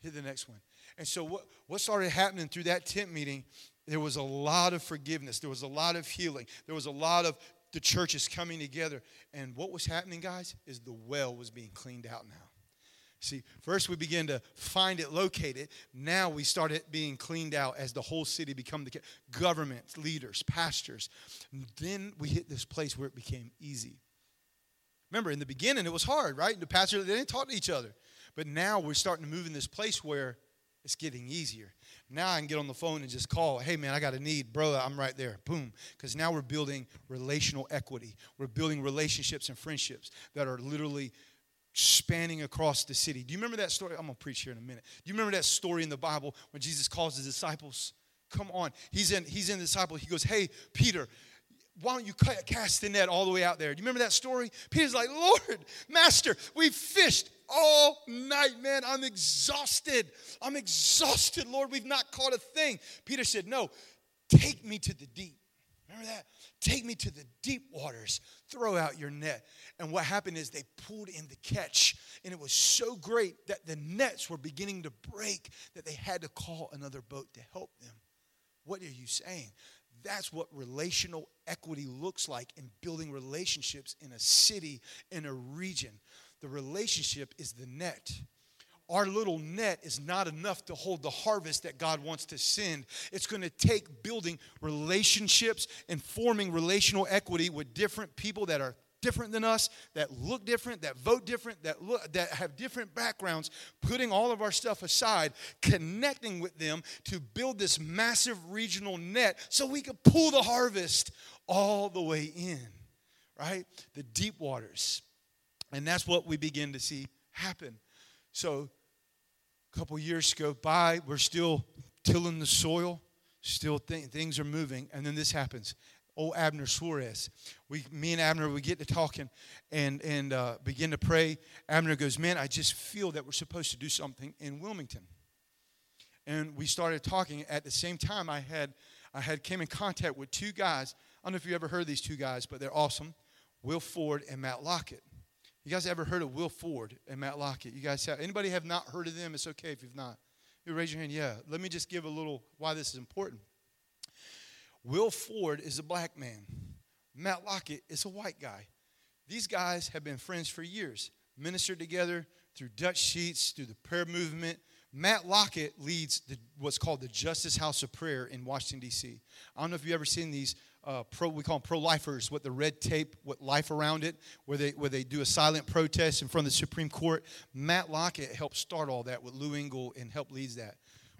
Hit the next one. And so, what, what started happening through that tent meeting, there was a lot of forgiveness, there was a lot of healing, there was a lot of the churches coming together. And what was happening, guys, is the well was being cleaned out now. See, first we began to find it, locate it. Now we started being cleaned out as the whole city become the government, leaders, pastors. Then we hit this place where it became easy. Remember, in the beginning it was hard, right? The pastors they didn't talk to each other. But now we're starting to move in this place where it's getting easier. Now I can get on the phone and just call, hey man, I got a need. Bro, I'm right there. Boom. Because now we're building relational equity. We're building relationships and friendships that are literally spanning across the city. Do you remember that story? I'm going to preach here in a minute. Do you remember that story in the Bible when Jesus calls his disciples? Come on. He's in he's in the disciple. He goes, "Hey, Peter, why don't you cast the net all the way out there? Do you remember that story? Peter's like, Lord, Master, we've fished all night, man. I'm exhausted. I'm exhausted, Lord. We've not caught a thing. Peter said, No, take me to the deep. Remember that? Take me to the deep waters. Throw out your net. And what happened is they pulled in the catch, and it was so great that the nets were beginning to break that they had to call another boat to help them. What are you saying? That's what relational equity looks like in building relationships in a city, in a region. The relationship is the net. Our little net is not enough to hold the harvest that God wants to send. It's going to take building relationships and forming relational equity with different people that are different than us, that look different, that vote different, that look, that have different backgrounds, putting all of our stuff aside, connecting with them to build this massive regional net so we can pull the harvest all the way in, right? The deep waters. And that's what we begin to see happen. So a couple years go by, we're still tilling the soil, still th- things are moving, and then this happens old Abner Suarez. We, me and Abner, we get to talking and, and uh, begin to pray. Abner goes, Man, I just feel that we're supposed to do something in Wilmington. And we started talking. At the same time, I had, I had came in contact with two guys. I don't know if you ever heard these two guys, but they're awesome Will Ford and Matt Lockett. You guys ever heard of Will Ford and Matt Lockett? You guys have, anybody have not heard of them? It's okay if you've not. You raise your hand. Yeah. Let me just give a little why this is important. Will Ford is a black man. Matt Lockett is a white guy. These guys have been friends for years, ministered together through Dutch Sheets, through the prayer movement. Matt Lockett leads the, what's called the Justice House of Prayer in Washington, D.C. I don't know if you've ever seen these uh, pro, we call them pro-lifers, with the red tape, with life around it, where they, where they do a silent protest in front of the Supreme Court. Matt Lockett helped start all that with Lou Engle and helped lead that.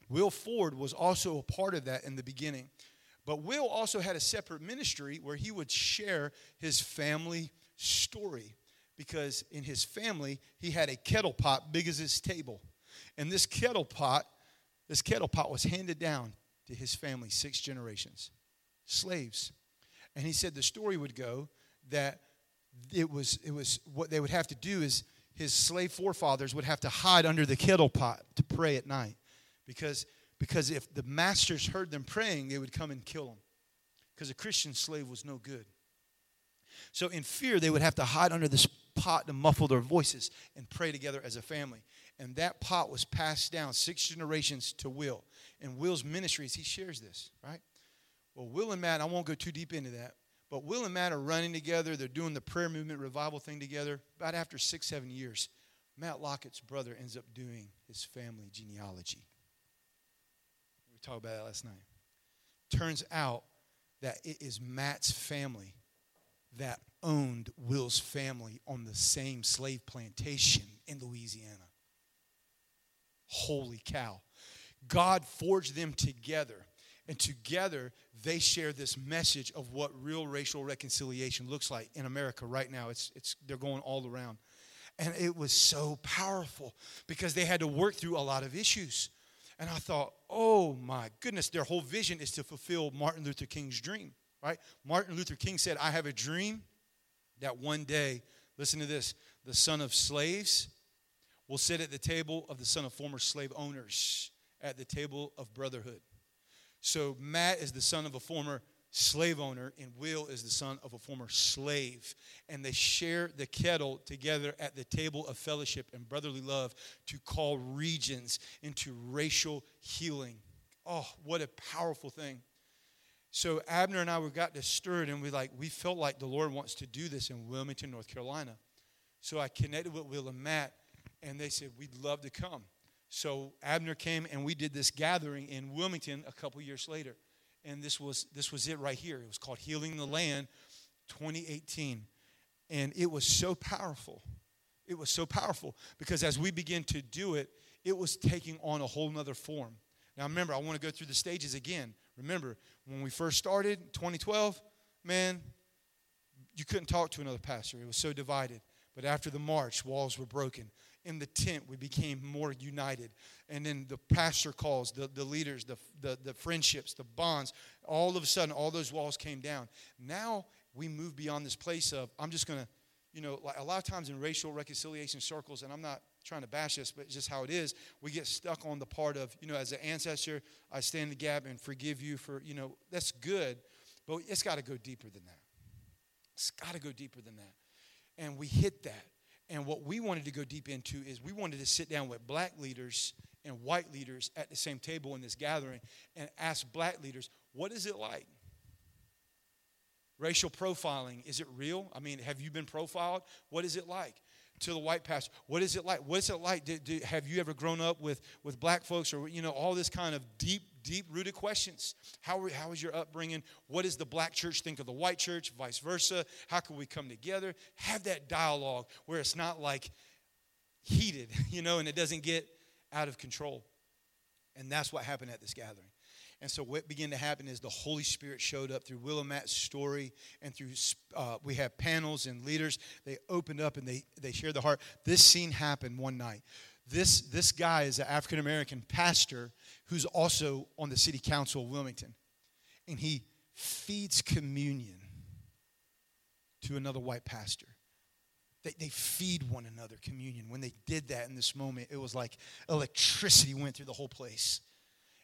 Will Ford was also a part of that in the beginning. But Will also had a separate ministry where he would share his family story because in his family he had a kettle pot big as his table. And this kettle pot, this kettle pot was handed down to his family six generations. Slaves. And he said the story would go that it was it was what they would have to do is his slave forefathers would have to hide under the kettle pot to pray at night because because if the masters heard them praying, they would come and kill them. Because a Christian slave was no good. So, in fear, they would have to hide under this pot to muffle their voices and pray together as a family. And that pot was passed down six generations to Will. And Will's ministries, he shares this, right? Well, Will and Matt, I won't go too deep into that, but Will and Matt are running together. They're doing the prayer movement revival thing together. About after six, seven years, Matt Lockett's brother ends up doing his family genealogy We talked about that last night. Turns out that it is Matt's family that owned Will's family on the same slave plantation in Louisiana. Holy cow. God forged them together, and together they share this message of what real racial reconciliation looks like in America right now. It's, it's, they're going all around. And it was so powerful because they had to work through a lot of issues. And I thought, oh my goodness, their whole vision is to fulfill Martin Luther King's dream, right? Martin Luther King said, I have a dream that one day, listen to this, the son of slaves will sit at the table of the son of former slave owners at the table of brotherhood. So Matt is the son of a former slave owner, and Will is the son of a former slave. And they share the kettle together at the table of fellowship and brotherly love to call regions into racial healing. Oh, what a powerful thing. So Abner and I we got stirred and we like we felt like the Lord wants to do this in Wilmington, North Carolina. So I connected with Will and Matt and they said we'd love to come. So Abner came and we did this gathering in Wilmington a couple years later and this was this was it right here. It was called Healing the Land 2018. And it was so powerful. It was so powerful because as we began to do it, it was taking on a whole nother form. Now remember, I want to go through the stages again. Remember, when we first started, 2012, man, you couldn't talk to another pastor. It was so divided. But after the march, walls were broken. In the tent, we became more united. And then the pastor calls, the, the leaders, the, the, the friendships, the bonds, all of a sudden, all those walls came down. Now we move beyond this place of, I'm just going to, you know, a lot of times in racial reconciliation circles, and I'm not trying to bash this, but just how it is. We get stuck on the part of, you know, as an ancestor, I stand the gap and forgive you for, you know, that's good, but it's got to go deeper than that. It's got to go deeper than that. And we hit that. And what we wanted to go deep into is we wanted to sit down with black leaders and white leaders at the same table in this gathering and ask black leaders, what is it like? Racial profiling, is it real? I mean, have you been profiled? What is it like? to the white pastor what is it like what is it like have you ever grown up with with black folks or you know all this kind of deep deep rooted questions. How, how is your upbringing? What does the black church think of the white church? Vice versa. How can we come together? Have that dialogue where it's not like heated you know and it doesn't get out of control. And that's what happened at this gathering. And so what began to happen is the Holy Spirit showed up through Will and Matt's story and through, uh, we have panels and leaders. They opened up and they, they shared the heart. This scene happened one night. This, this guy is an African American pastor who's also on the city council of Wilmington. And he feeds communion to another white pastor. They, they feed one another communion. When they did that in this moment, it was like electricity went through the whole place.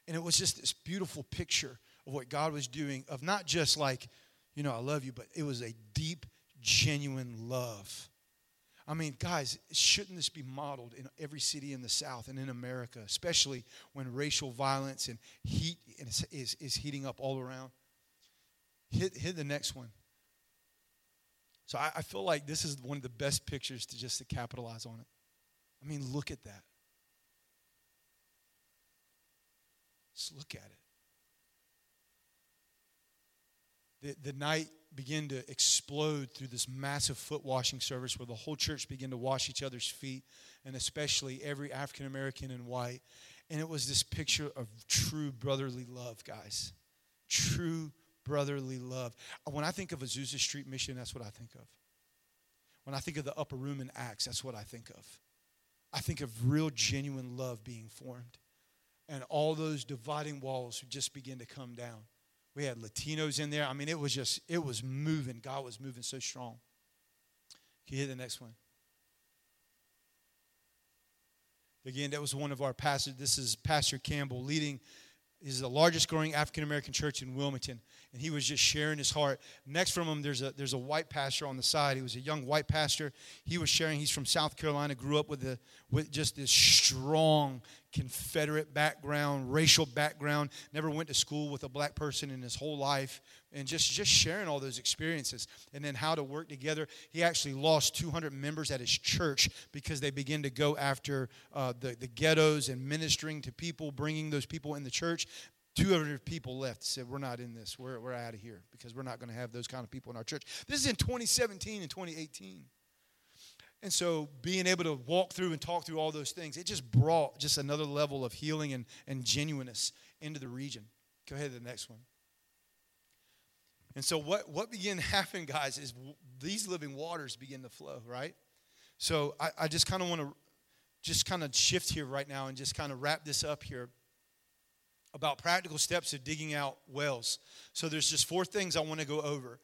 And it was just this beautiful picture of what God was doing, of not just like, you know, I love you, but it was a deep, genuine love. I mean, guys, shouldn't this be modeled in every city in the South and in America, especially when racial violence and heat is, is, is heating up all around? Hit, hit the next one. So I, I feel like this is one of the best pictures to just to capitalize on it. I mean, look at that. Just look at it. The, the night began to explode through this massive foot washing service where the whole church began to wash each other's feet, and especially every African American and white. And it was this picture of true brotherly love, guys. True brotherly love. When I think of Azusa Street Mission, that's what I think of. When I think of the upper room in Acts, that's what I think of. I think of real, genuine love being formed and all those dividing walls just begin to come down. We had Latinos in there. I mean, it was just, it was moving. God was moving so strong. Can you hear the next one? Again, that was one of our pastors. This is Pastor Campbell leading is the largest growing African American church in Wilmington, and he was just sharing his heart. Next from him, there's a there's a white pastor on the side. He was a young white pastor. He was sharing. He's from South Carolina. Grew up with a with just this strong Confederate background, racial background, never went to school with a black person in his whole life, and just, just sharing all those experiences and then how to work together. He actually lost 200 members at his church because they began to go after uh, the, the ghettos and ministering to people, bringing those people in the church. 200 people left said, We're not in this. We're, we're out of here because we're not going to have those kind of people in our church. This is in 2017 and 2018. And so being able to walk through and talk through all those things, it just brought just another level of healing and, and genuineness into the region. Go ahead to the next one. And so what, what began to happen, guys, is these living waters begin to flow, right? So I, I just kind of want to just kind of shift here right now and just kind of wrap this up here about practical steps of digging out wells. So there's just four things I want to go over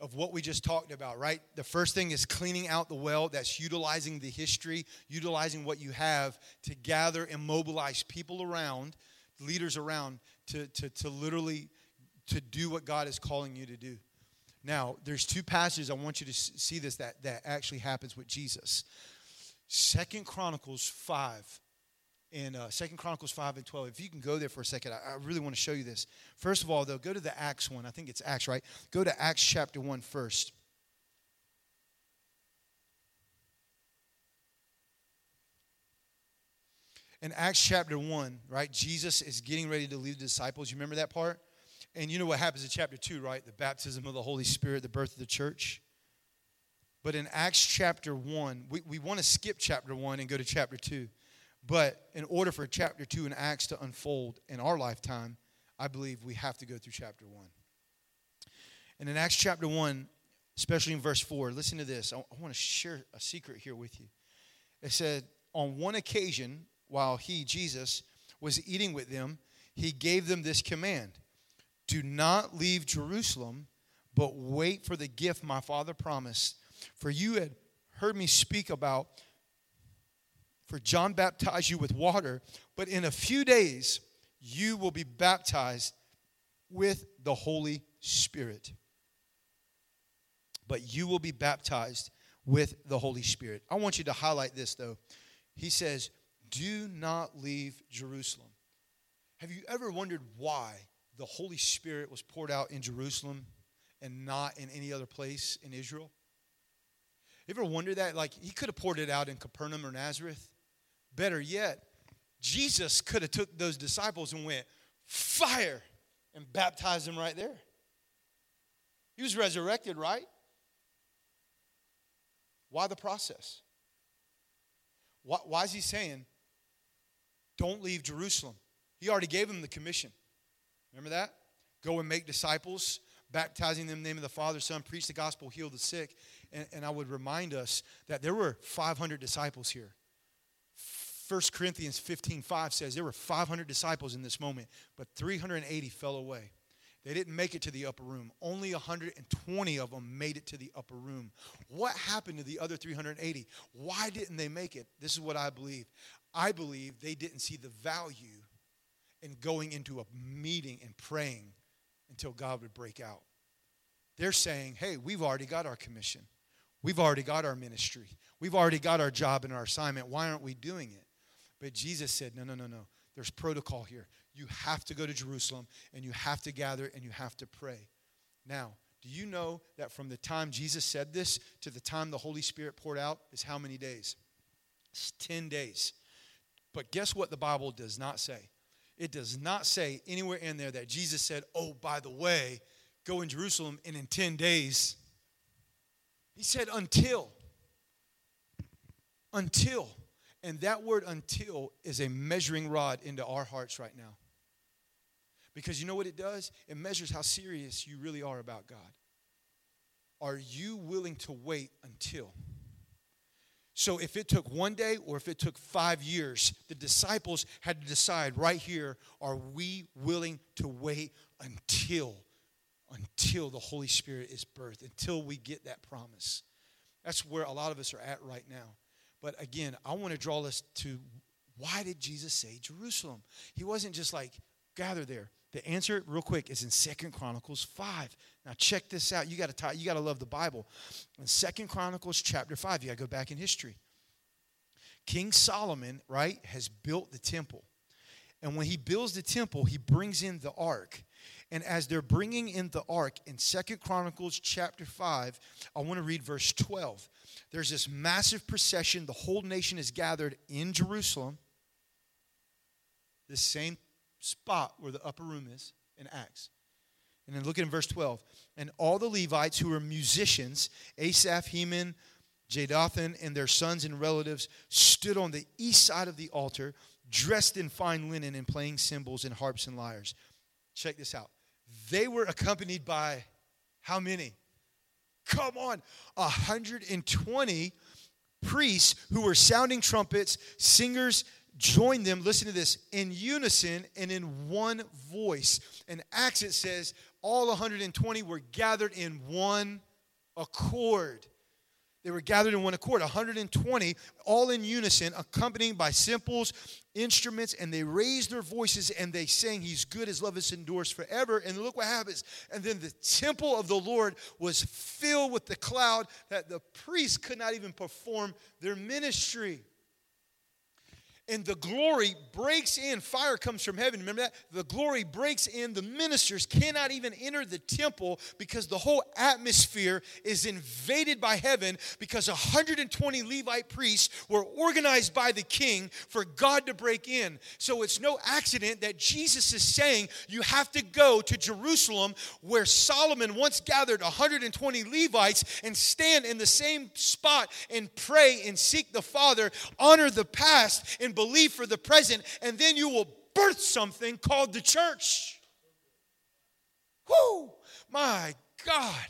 of what we just talked about, right? The first thing is cleaning out the well. That's utilizing the history, utilizing what you have to gather and mobilize people around, leaders around, to, to, to literally to do what God is calling you to do. Now, there's two passages I want you to see this that, that actually happens with Jesus. Second Chronicles 5 in uh, Second Chronicles 5 and 12. If you can go there for a second, I, I, really want to show you this. First of all, though, go to the Acts one. I think it's Acts, right? Go to Acts chapter 1 first. In Acts chapter 1, right, Jesus is getting ready to lead the disciples. You remember that part? And you know what happens in chapter 2, right? The baptism of the Holy Spirit, the birth of the church. But in Acts chapter 1, we, we want to skip chapter 1 and go to chapter 2 but in order for chapter 2 in Acts to unfold in our lifetime, I believe we have to go through chapter 1. And in Acts chapter 1, especially in verse 4. Listen to this. I want to share a secret here with you. It said, On one occasion, while he, Jesus, was eating with them, he gave them this command Do not leave Jerusalem, but wait for the gift my father promised. For you had heard me speak about, for John baptized you with water, but in a few days you will be baptized with the Holy Spirit. But you will be baptized with the Holy Spirit. I want you to highlight this though. He says, Do not leave Jerusalem. Have you ever wondered why the Holy Spirit was poured out in Jerusalem and not in any other place in Israel? You ever wonder that? Like, he could have poured it out in Capernaum or Nazareth. Better yet, Jesus could have took those disciples and went, fire, and baptized them right there. He was resurrected, right? Why the process? Why, why is he saying, don't leave Jerusalem? He already gave them the commission. Remember that? Go and make disciples, baptizing them in the name of the Father, Son, preach the gospel, heal the sick. And, and I would remind us that there were 500 disciples here. 1 Corinthians 15 5 says there were 500 disciples in this moment, but 380 fell away. They didn't make it to the upper room. Only 120 of them made it to the upper room. What happened to the other 380? Why didn't they make it? This is what I believe. I believe they didn't see the value in going into a meeting and praying until God would break out. They're saying, hey, we've already got our commission. We've already got our ministry. We've already got our job and our assignment. Why aren't we doing it? But Jesus said, no, no, no, no. There's protocol here. You have to go to Jerusalem and you have to gather and you have to pray. Now, do you know that from the time Jesus said this to the time the Holy Spirit poured out is how many days? It's 10 days. But guess what the Bible does not say? It does not say anywhere in there that Jesus said, oh, by the way, go in Jerusalem and in 10 days. He said, until. Until. And that word until is a measuring rod into our hearts right now. Because you know what it does? It measures how serious you really are about God. Are you willing to wait until? So if it took one day or if it took five years, the disciples had to decide right here are we willing to wait until? Until the Holy Spirit is birthed, until we get that promise. That's where a lot of us are at right now. But again, I want to draw us to why did Jesus say Jerusalem? He wasn't just like, gather there. The answer, real quick, is in Second Chronicles 5. Now check this out. You gotta t- you gotta love the Bible. In Second Chronicles chapter 5, you gotta go back in history. King Solomon, right, has built the temple. And when he builds the temple, he brings in the ark. And as they're bringing in the ark in Second Chronicles chapter 5, I want to read verse 12. There's this massive procession. The whole nation is gathered in Jerusalem, the same spot where the upper room is in Acts. And then look at verse 12. And all the Levites who were musicians, Asaph, Heman, Jeduthun, and their sons and relatives, stood on the east side of the altar, dressed in fine linen and playing cymbals and harps and lyres. Check this out. They were accompanied by how many? Come on, 120 priests who were sounding trumpets, singers joined them, listen to this, in unison and in one voice. In Acts, it says all 120 were gathered in one accord. They were gathered in one accord, 120, all in unison, accompanied by cymbals, instruments, and they raised their voices and they sang, He's good, His love is endures forever. And look what happens. And then the temple of the Lord was filled with the cloud that the priests could not even perform their ministry and the glory breaks in. Fire comes from heaven. Remember that? The glory breaks in. The ministers cannot even enter the temple because the whole atmosphere is invaded by heaven because 120 Levite priests were organized by the king for God to break in. So it's no accident that Jesus is saying you have to go to Jerusalem where Solomon once gathered 120 Levites and stand in the same spot and pray and seek the Father, honor the past, and believe for the present, and then you will birth something called the church. Whoo! My God.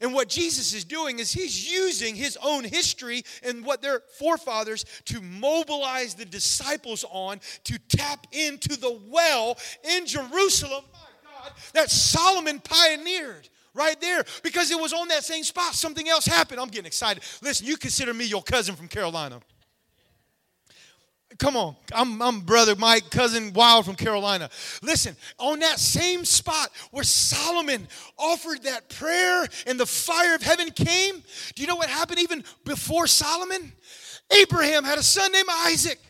And what Jesus is doing is he's using his own history and what their forefathers to mobilize the disciples on to tap into the well in Jerusalem, my God, that Solomon pioneered right there because it was on that same spot. Something else happened. I'm getting excited. Listen, you consider me your cousin from Carolina. Come on. I'm, I'm brother Mike, cousin Wild from Carolina. Listen, on that same spot where Solomon offered that prayer and the fire of heaven came, do you know what happened even before Solomon? Abraham had a son named Isaac.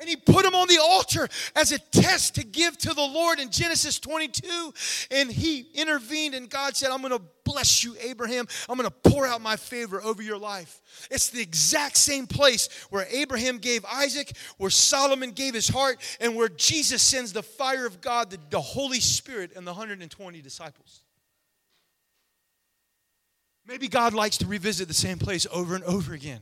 And he put him on the altar as a test to give to the Lord in Genesis 22. And he intervened, and God said, I'm going to bless you, Abraham. I'm going to pour out my favor over your life. It's the exact same place where Abraham gave Isaac, where Solomon gave his heart, and where Jesus sends the fire of God, the, the Holy Spirit, and the 120 disciples. Maybe God likes to revisit the same place over and over again.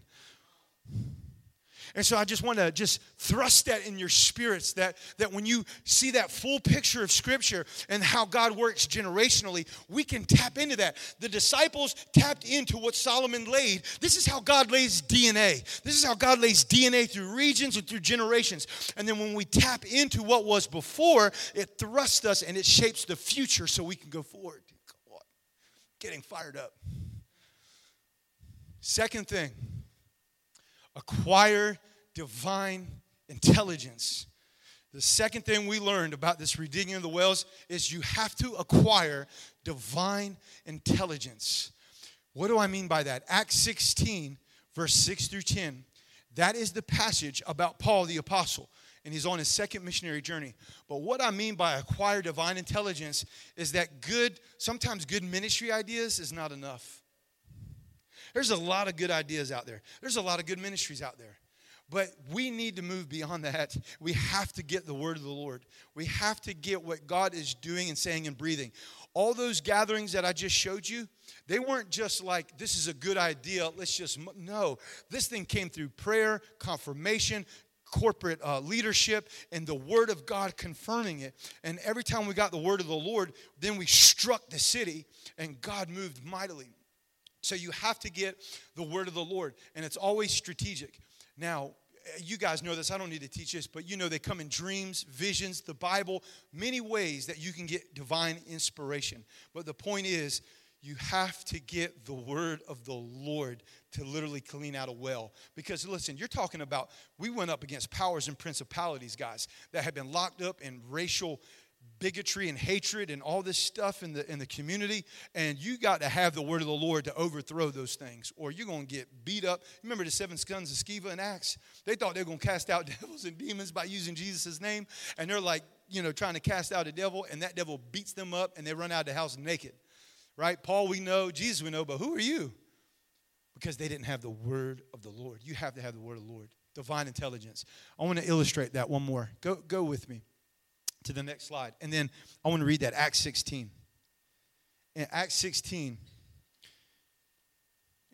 And so I just want to just thrust that in your spirits that, that when you see that full picture of Scripture and how God works generationally, we can tap into that. The disciples tapped into what Solomon laid. This is how God lays DNA. This is how God lays DNA through regions and through generations. And then when we tap into what was before, it thrusts us and it shapes the future so we can go forward. Getting fired up. Second thing acquire divine intelligence. The second thing we learned about this redigging of the wells is you have to acquire divine intelligence. What do I mean by that? Acts 16, verse 6 through 10. That is the passage about Paul the apostle, and he's on his second missionary journey. But what I mean by acquire divine intelligence is that good, sometimes good ministry ideas is not enough. There's a lot of good ideas out there, there's a lot of good ministries out there. But we need to move beyond that. We have to get the word of the Lord. We have to get what God is doing and saying and breathing. All those gatherings that I just showed you, they weren't just like, this is a good idea, let's just, no. This thing came through prayer, confirmation, corporate uh, leadership and the word of God confirming it. And every time we got the word of the Lord, then we struck the city and God moved mightily. So you have to get the word of the Lord, and it's always strategic. Now, you guys know this, I don't need to teach this, but you know they come in dreams, visions, the Bible, many ways that you can get divine inspiration. But the point is, you have to get the word of the Lord to literally clean out a well. Because listen, you're talking about, we went up against powers and principalities, guys, that had been locked up in racial bigotry and hatred and all this stuff in the in the community and you got to have the word of the lord to overthrow those things or you're going to get beat up. Remember the seven sons of sceva and acts? They thought they were going to cast out devils and demons by using jesus' name and they're like you know trying to cast out a devil and that devil beats them up and they run out of the house naked right? Paul we know jesus we know but who are you? Because they didn't have the word of the lord. You have to have the word of the lord divine intelligence. I want to illustrate that one more. Go go with me to the next slide. And then I want to read that, Acts 16. In Acts 16,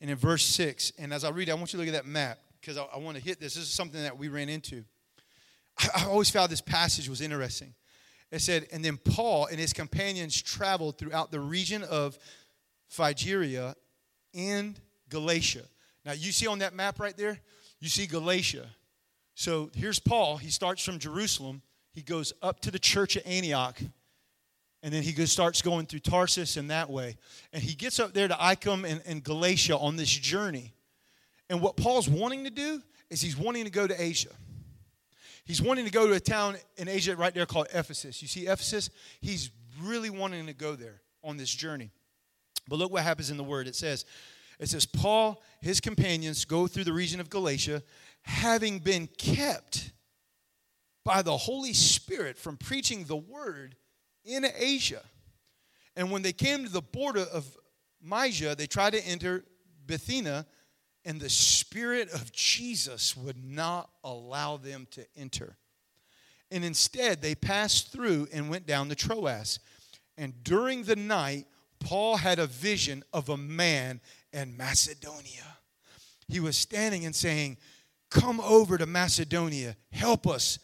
and in verse 6, and as I read I want you to look at that map because I, I, want to hit this. This is something that we ran into. I, I always found this passage was interesting. It said, And then Paul and his companions traveled throughout the region of Phrygia and Galatia. Now, you see on that map right there, you see Galatia. So here's Paul. He starts from Jerusalem he goes up to the church at Antioch, and then he starts going through Tarsus and that way. And he gets up there to Iconium and, and Galatia on this journey. And what Paul's wanting to do is he's wanting to go to Asia. He's wanting to go to a town in Asia right there called Ephesus. You see Ephesus? He's really wanting to go there on this journey. But look what happens in the word. It says, it says, Paul, his companions go through the region of Galatia, having been kept by the Holy Spirit from preaching the word in Asia. And when they came to the border of Mysia, they tried to enter Bithynia, and the Spirit of Jesus would not allow them to enter. And instead, they passed through and went down to Troas. And during the night, Paul had a vision of a man in Macedonia. He was standing and saying, Come over to Macedonia, help us.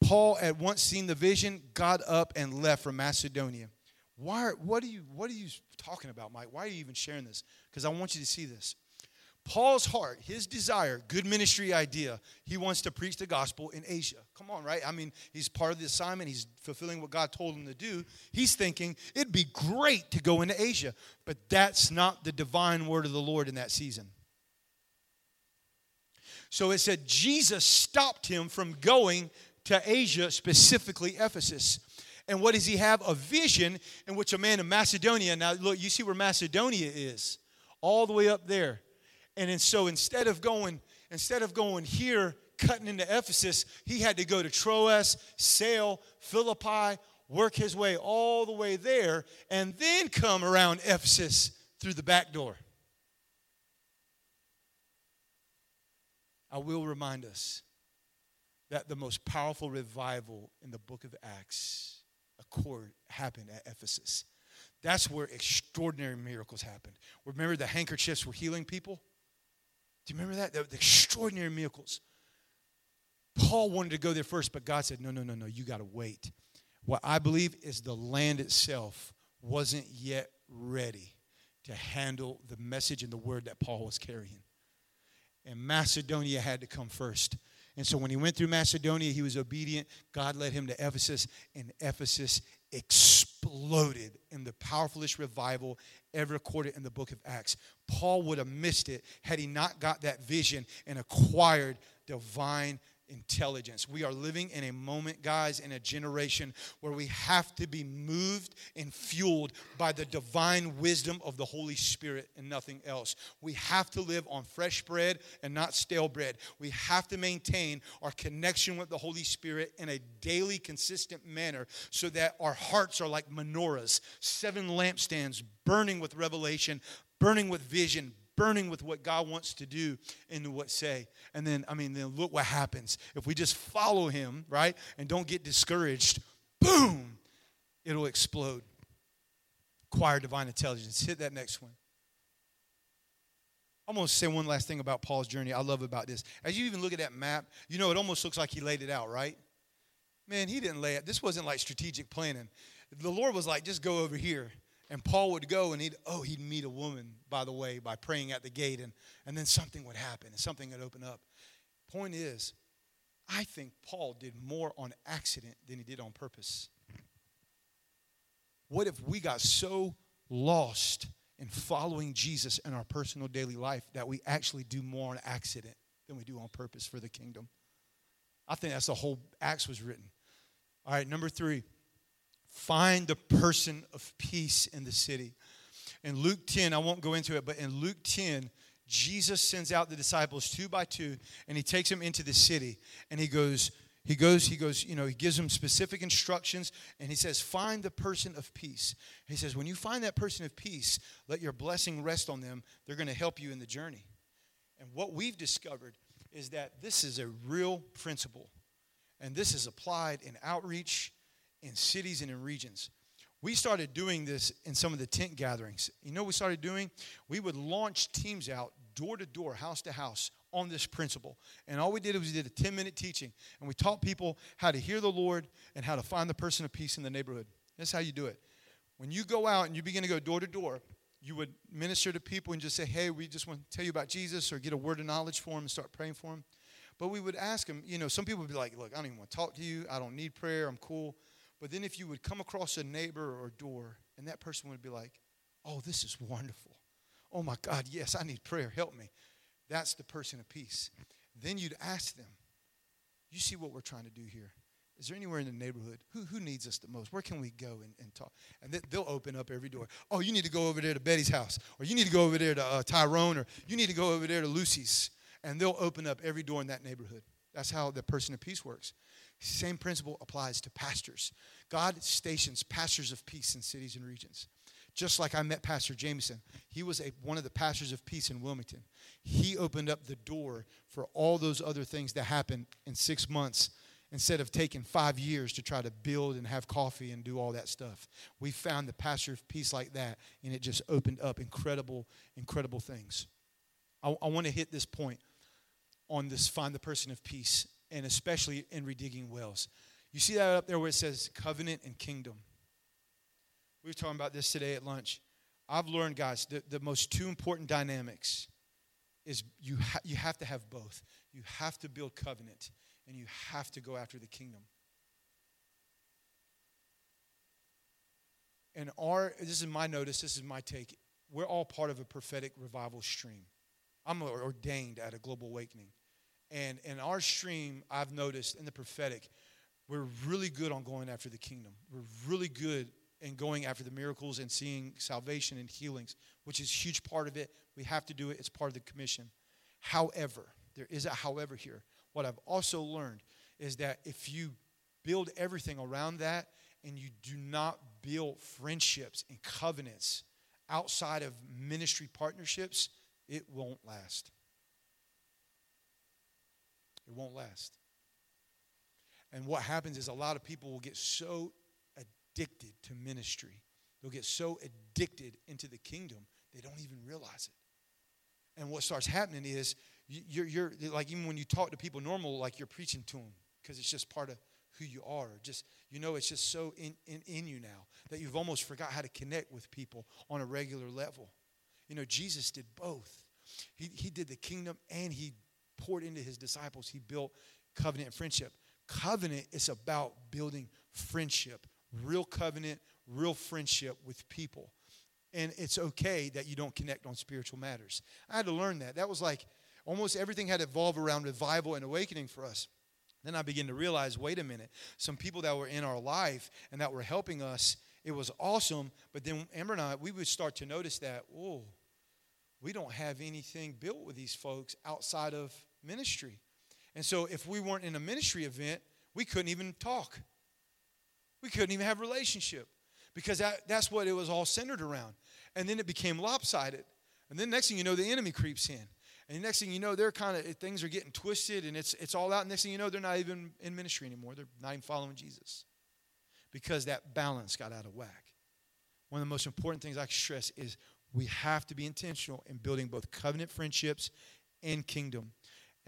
Paul, at once seen the vision, got up and left for Macedonia. Why what, are you, what are you talking about, Mike? Why are you even sharing this? Because I want you to see this. Paul's heart, his desire, good ministry idea, he wants to preach the gospel in Asia. Come on, right? I mean, he's part of the assignment, he's fulfilling what God told him to do. He's thinking it'd be great to go into Asia, but that's not the divine word of the Lord in that season. So it said Jesus stopped him from going to Asia, specifically Ephesus. And what does he have? A vision in which a man in Macedonia, now look, you see where Macedonia is, all the way up there. And then so instead of going, instead of going here, cutting into Ephesus, he had to go to Troas, sail, Philippi, work his way all the way there, and then come around Ephesus through the back door. I will remind us that the most powerful revival in the book of Acts accord happened at Ephesus. That's where extraordinary miracles happened. Remember the handkerchiefs were healing people? Do you remember that? The, the extraordinary miracles. Paul wanted to go there first, but God said, No, no, no, no, you got to wait. What I believe is the land itself wasn't yet ready to handle the message and the word that Paul was carrying. And Macedonia had to come first. And so when he went through Macedonia, he was obedient. God led him to Ephesus, and Ephesus exploded in the powerfulest revival ever recorded in the book of Acts. Paul would have missed it had he not got that vision and acquired divine intelligence. We are living in a moment, guys, in a generation where we have to be moved and fueled by the divine wisdom of the Holy Spirit and nothing else. We have to live on fresh bread and not stale bread. We have to maintain our connection with the Holy Spirit in a daily, consistent manner so that our hearts are like menorahs, seven lampstands burning with revelation, burning with vision, burning with what God wants to do and what say. And then, I mean, then look what happens. If we just follow him, right, and don't get discouraged, boom, it'll explode. Choir divine intelligence. Hit that next one. I'm going to say one last thing about Paul's journey I love about this. As you even look at that map, you know, it almost looks like he laid it out, right? Man, he didn't lay it. This wasn't like strategic planning. The Lord was like, just go over here. And Paul would go and he'd, oh, he'd meet a woman, by the way, by praying at the gate, and, and then something would happen and something would open up. Point is, I think Paul did more on accident than he did on purpose. What if we got so lost in following Jesus in our personal daily life that we actually do more on accident than we do on purpose for the kingdom? I think that's the whole Acts was written. All right, number three. Find the person of peace in the city. In Luke 10, I won't go into it, but in Luke 10, Jesus sends out the disciples two by two, and he takes them into the city, and he goes, he goes, he goes, you know, he gives them specific instructions, and he says, find the person of peace. He says, when you find that person of peace, let your blessing rest on them. They're going to help you in the journey. And what we've discovered is that this is a real principle, and this is applied in outreach in cities and in regions. We started doing this in some of the tent gatherings. You know we started doing? We would launch teams out door to door, house to house on this principle. And all we did was we did a 10 minute teaching and we taught people how to hear the Lord and how to find the person of peace in the neighborhood. That's how you do it. When you go out and you begin to go door to door, you would minister to people and just say, Hey, we just want to tell you about Jesus or get a word of knowledge for them and start praying for them. But we would ask them, you know, some people would be like, Look, I don't even want to talk to you. I don't need prayer. I'm cool. But then if you would come across a neighbor or a door, and that person would be like, oh, this is wonderful. Oh my God, yes, I need prayer. Help me. That's the person of peace. Then you'd ask them, you see what we're trying to do here? Is there anywhere in the neighborhood? Who, who needs us the most? Where can we go and, and talk? And they, will open up every door. Oh, you need to go over there to Betty's house, or you need to go over there to uh, Tyrone, or you need to go over there to Lucy's. And they'll open up every door in that neighborhood. That's how the person of peace works. Same principle applies to pastors. God stations pastors of peace in cities and regions. Just like I met Pastor Jameson, he was a, one of the pastors of peace in Wilmington. He opened up the door for all those other things that happened in six months instead of taking five years to try to build and have coffee and do all that stuff. We found the pastor of peace like that, and it just opened up incredible, incredible things. I, I want to hit this point on this find the person of peace and especially in redigging wells. You see that up there where it says covenant and kingdom. We were talking about this today at lunch. I've learned, guys, the, the most two important dynamics is you, ha- you have to have both. You have to build covenant, and you have to go after the kingdom. And our, this is my notice, this is my take. We're all part of a prophetic revival stream. I'm ordained at a global awakening. And in our stream, I've noticed in the prophetic, we're really good on going after the kingdom. We're really good in going after the miracles and seeing salvation and healings, which is a huge part of it. We have to do it, it's part of the commission. However, there is a however here. What I've also learned is that if you build everything around that and you do not build friendships and covenants outside of ministry partnerships, it won't last. It won't last. And what happens is a lot of people will get so addicted to ministry, they'll get so addicted into the kingdom, they don't even realize it. And what starts happening is you're, you're like, even when you talk to people normal, like you're preaching to them because it's just part of who you are. Just you know, it's just so in, in, in you now that you've almost forgot how to connect with people on a regular level. You know, Jesus did both. He, he did the kingdom and he poured into his disciples. He built covenant and friendship. Covenant is about building friendship, real covenant, real friendship with people. And it's okay that you don't connect on spiritual matters. I had to learn that. That was like almost everything had to evolve around revival and awakening for us. Then I began to realize wait a minute, some people that were in our life and that were helping us, it was awesome. But then Amber and I, we would start to notice that, oh, we don't have anything built with these folks outside of ministry. And so if we weren't in a ministry event, we couldn't even talk. We couldn't even have relationship because that, that's what it was all centered around. And then it became lopsided. And then next thing you know, the enemy creeps in. And the next thing you know, they're kind of eh, things are getting twisted and it's it's all out. And next thing you know, they're not even in ministry anymore. They're not even following Jesus. Because that balance got out of whack. One of the most important things I stress is we have to be intentional in building both covenant friendships and kingdom.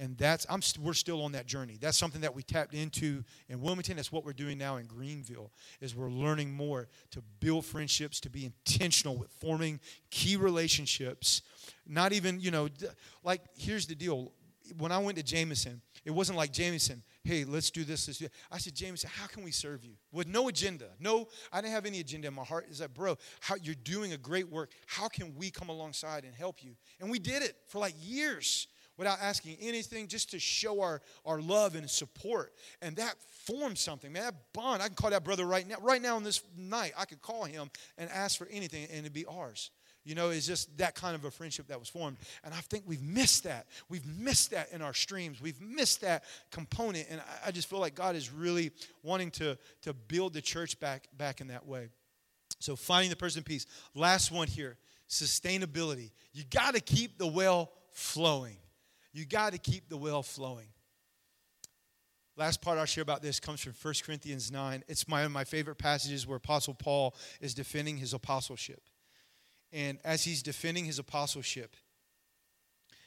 And that's I'm we're still on that journey. That's something that we tapped into in Wilmington. That's what we're doing now in Greenville. Is we're learning more to build friendships, to be intentional with forming key relationships. Not even you know, like here's the deal. When I went to Jameson, it wasn't like Jameson. Hey, let's do this. I said, Jameson, how can we serve you with no agenda? No, I didn't have any agenda in my heart. Is that, bro? How you're doing a great work? How can we come alongside and help you? And we did it for like years without asking anything, just to show our, our love and support. And that formed something, man. That bond, I can call that brother right now. Right now on this night, I could call him and ask for anything, and it'd be ours. You know, it's just that kind of a friendship that was formed. And I think we've missed that. We've missed that in our streams. We've missed that component. And I, I just feel like God is really wanting to, to build the church back, back in that way. So finding the person peace. Last one here sustainability. You got to keep the well flowing. You got to keep the well flowing. Last part I'll share about this comes from 1 Corinthians 9. It's my, my favorite passages where Apostle Paul is defending his apostleship. And as he's defending his apostleship,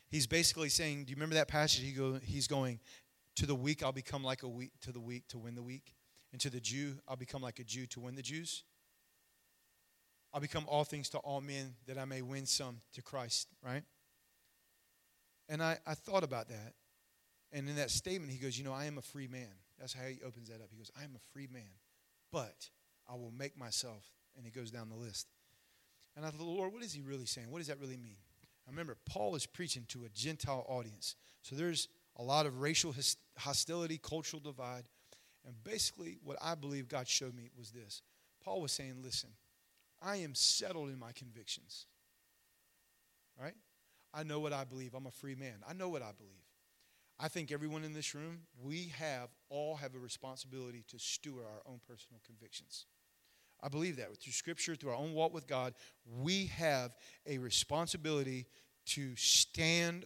he's basically saying, Do you remember that passage? He go, he's going, To the weak, I'll become like a weak, to the weak to win the weak. And to the Jew, I'll become like a Jew to win the Jews. I'll become all things to all men that I may win some to Christ, right? And I, I thought about that. And in that statement, he goes, You know, I am a free man. That's how he opens that up. He goes, I am a free man, but I will make myself. And he goes down the list. And I thought, Lord, what is he really saying? What does that really mean? I remember Paul is preaching to a Gentile audience. So there's a lot of racial hostility, cultural divide. And basically, what I believe God showed me was this Paul was saying, Listen, I am settled in my convictions. Right? I know what I believe. I'm a free man. I know what I believe. I think everyone in this room, we have all have a responsibility to steward our own personal convictions. I believe that through scripture, through our own walk with God, we have a responsibility to stand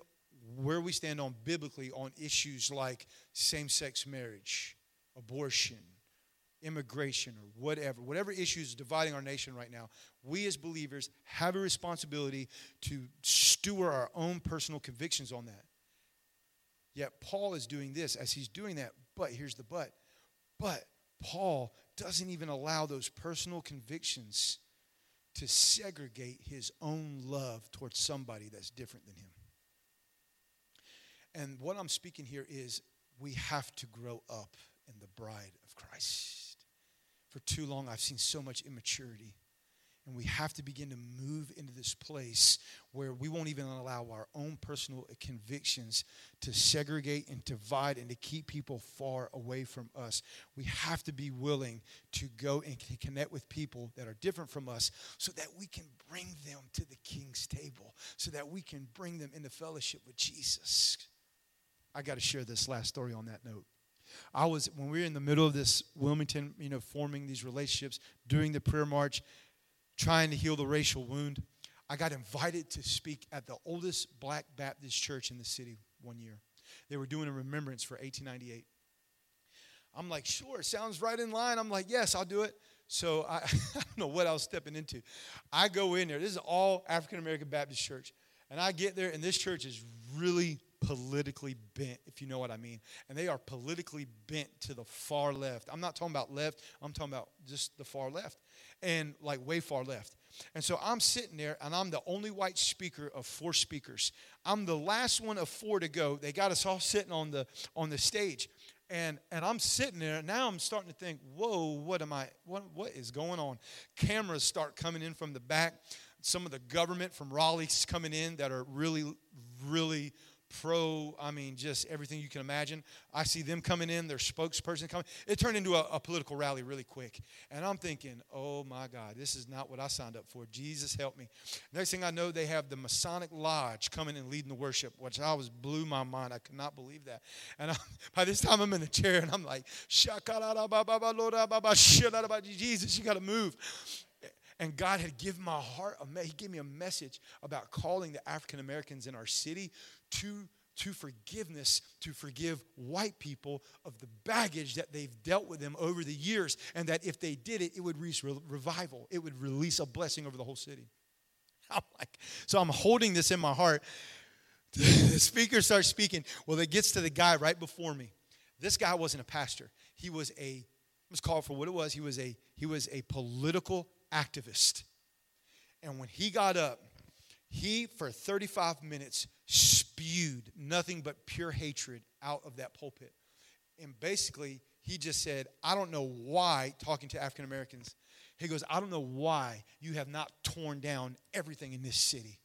where we stand on biblically on issues like same sex marriage, abortion, immigration or whatever, whatever issues dividing our nation right now, we as believers have a responsibility to steward our own personal convictions on that. Yet Paul is doing this as he's doing that, but here's the but. But Paul doesn't even allow those personal convictions to segregate his own love towards somebody that's different than him. And what I'm speaking here is we have to grow up in the bride of Christ. For too long, I've seen so much immaturity. And we have to begin to move into this place where we won't even allow our own personal convictions to segregate and divide and to keep people far away from us. We have to be willing to go and connect with people that are different from us so that we can bring them to the king's table, so that we can bring them into fellowship with Jesus. I got to share this last story on that note. I was when we were in the middle of this Wilmington, you know, forming these relationships during the prayer march trying to heal the racial wound. I got invited to speak at the oldest black Baptist church in the city one year. They were doing a remembrance for 1898. I'm like, sure, sounds right in line. I'm like, yes, I'll do it. So I, I don't know what I was stepping into. I go in there. This is all African American Baptist church. And I get there, and this church is really politically bent, if you know what I mean. And they are politically bent to the far left. I'm not talking about left, I'm talking about just the far left and like way far left. And so I'm sitting there, and I'm the only white speaker of four speakers. I'm the last one of four to go. They got us all sitting on the on the stage, and and I'm sitting there. Now I'm starting to think, whoa, what am I? What what is going on? Cameras start coming in from the back. Some of the government from Raleigh's coming in that are really, really pro, I mean, just everything you can imagine. I see them coming in, their spokesperson coming. It turned into a, a, political rally really quick. And I'm thinking, oh my God, this is not what I signed up for. Jesus help me. Next thing I know, they have the Masonic Lodge coming and leading the worship, which I was blew my mind. I could not believe that. And I, by this time, I'm in the chair and I'm like, Jesus, you got to move and God had given my heart, He gave me a message about calling the African Americans in our city to, to forgiveness, to forgive white people of the baggage that they've dealt with them over the years, and that if they did it, it would reach revival. It would release a blessing over the whole city. I'm like, so I'm holding this in my heart. the speaker starts speaking. Well, it gets to the guy right before me. This guy wasn't a pastor. He was a was called for what it was. He was a he was a political activist. And when he got up, he for 35 minutes spewed nothing but pure hatred out of that pulpit. And basically, he just said, I don't know why, talking to African Americans, he goes, I don't know why you have not torn down everything in this city.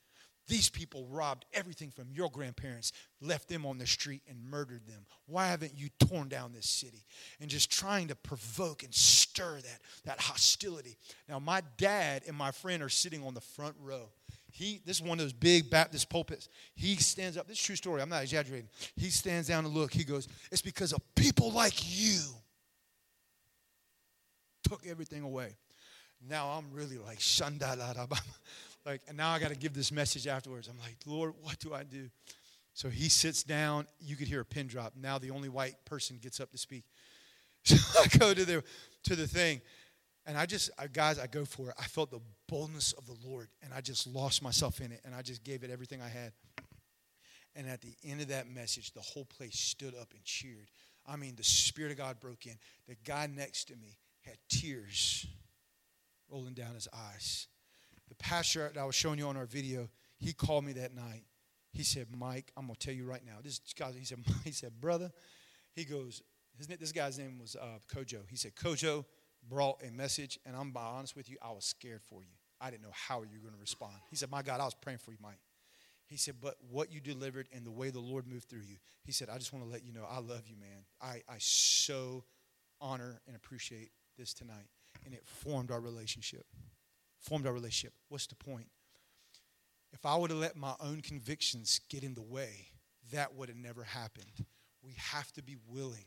These people robbed everything from your grandparents, left them on the street, and murdered them. Why haven't you torn down this city? And just trying to provoke and stir that, that hostility. Now, my dad and my friend are sitting on the front row. He, this is one of those big Baptist pulpits. He stands up. This is true story. I'm not exaggerating. He stands down and look. He goes, "It's because of people like you took everything away." Now I'm really like shandala, like, and now I got to give this message afterwards. I'm like, Lord, what do I do? So he sits down. You could hear a pin drop. Now the only white person gets up to speak. So I go to the to the thing, and I just, I, guys, I go for it. I felt the boldness of the Lord, and I just lost myself in it, and I just gave it everything I had. And at the end of that message, the whole place stood up and cheered. I mean, the Spirit of God broke in. The guy next to me had tears rolling down his eyes. The pastor that I was showing you on our video, he called me that night. He said, Mike, I'm going to tell you right now. This guy, he said, he said, brother, he goes, his, this guy's name was uh, Kojo. He said, Kojo, brought a message, and I'm being honest with you, I was scared for you. I didn't know how you were going to respond. He said, My God, I was praying for you, Mike. He said, But what you delivered and the way the Lord moved through you, he said, I just want to let you know I love you, man. I, I so honor and appreciate this tonight. And it formed our relationship. Formed our relationship. What's the point? If I would have let my own convictions get in the way, that would have never happened. We have to be willing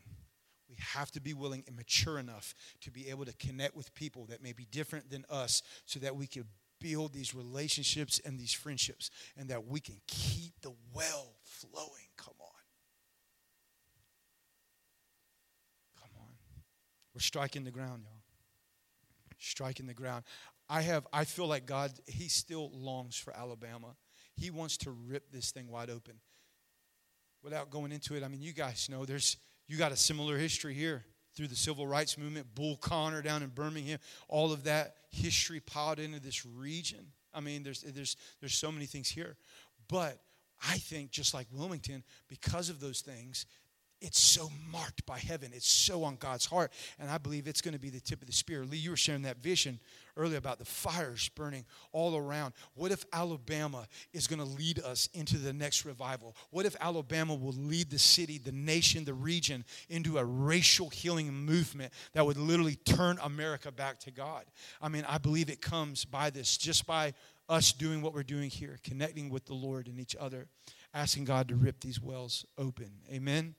we have to be willing and mature enough to be able to connect with people that may be different than us so that we can build these relationships and these friendships and that we can keep the well flowing. Come on. Come on. We're striking the ground, y'all. Striking the ground. I have I feel like God he still longs for Alabama. He wants to rip this thing wide open. Without going into it, I mean you guys know there's you got a similar history here. through the civil rights movement, Bull Connor down in Birmingham, all of that history piled into this region. I mean, there's, there's, there's so many things here. But I think, just like Wilmington, because of those things, it's so marked by heaven. It's so on God's heart. And I believe it's going to be the tip of the spear. Lee, you were sharing that vision earlier about the fires burning all around. What if Alabama is going to lead us into the next revival? What if Alabama will lead the city, the nation, the region into a racial healing movement that would literally turn America back to God? I mean, I believe it comes by this, just by us doing what we're doing here, connecting with the Lord and each other, asking God to rip these wells open. Amen.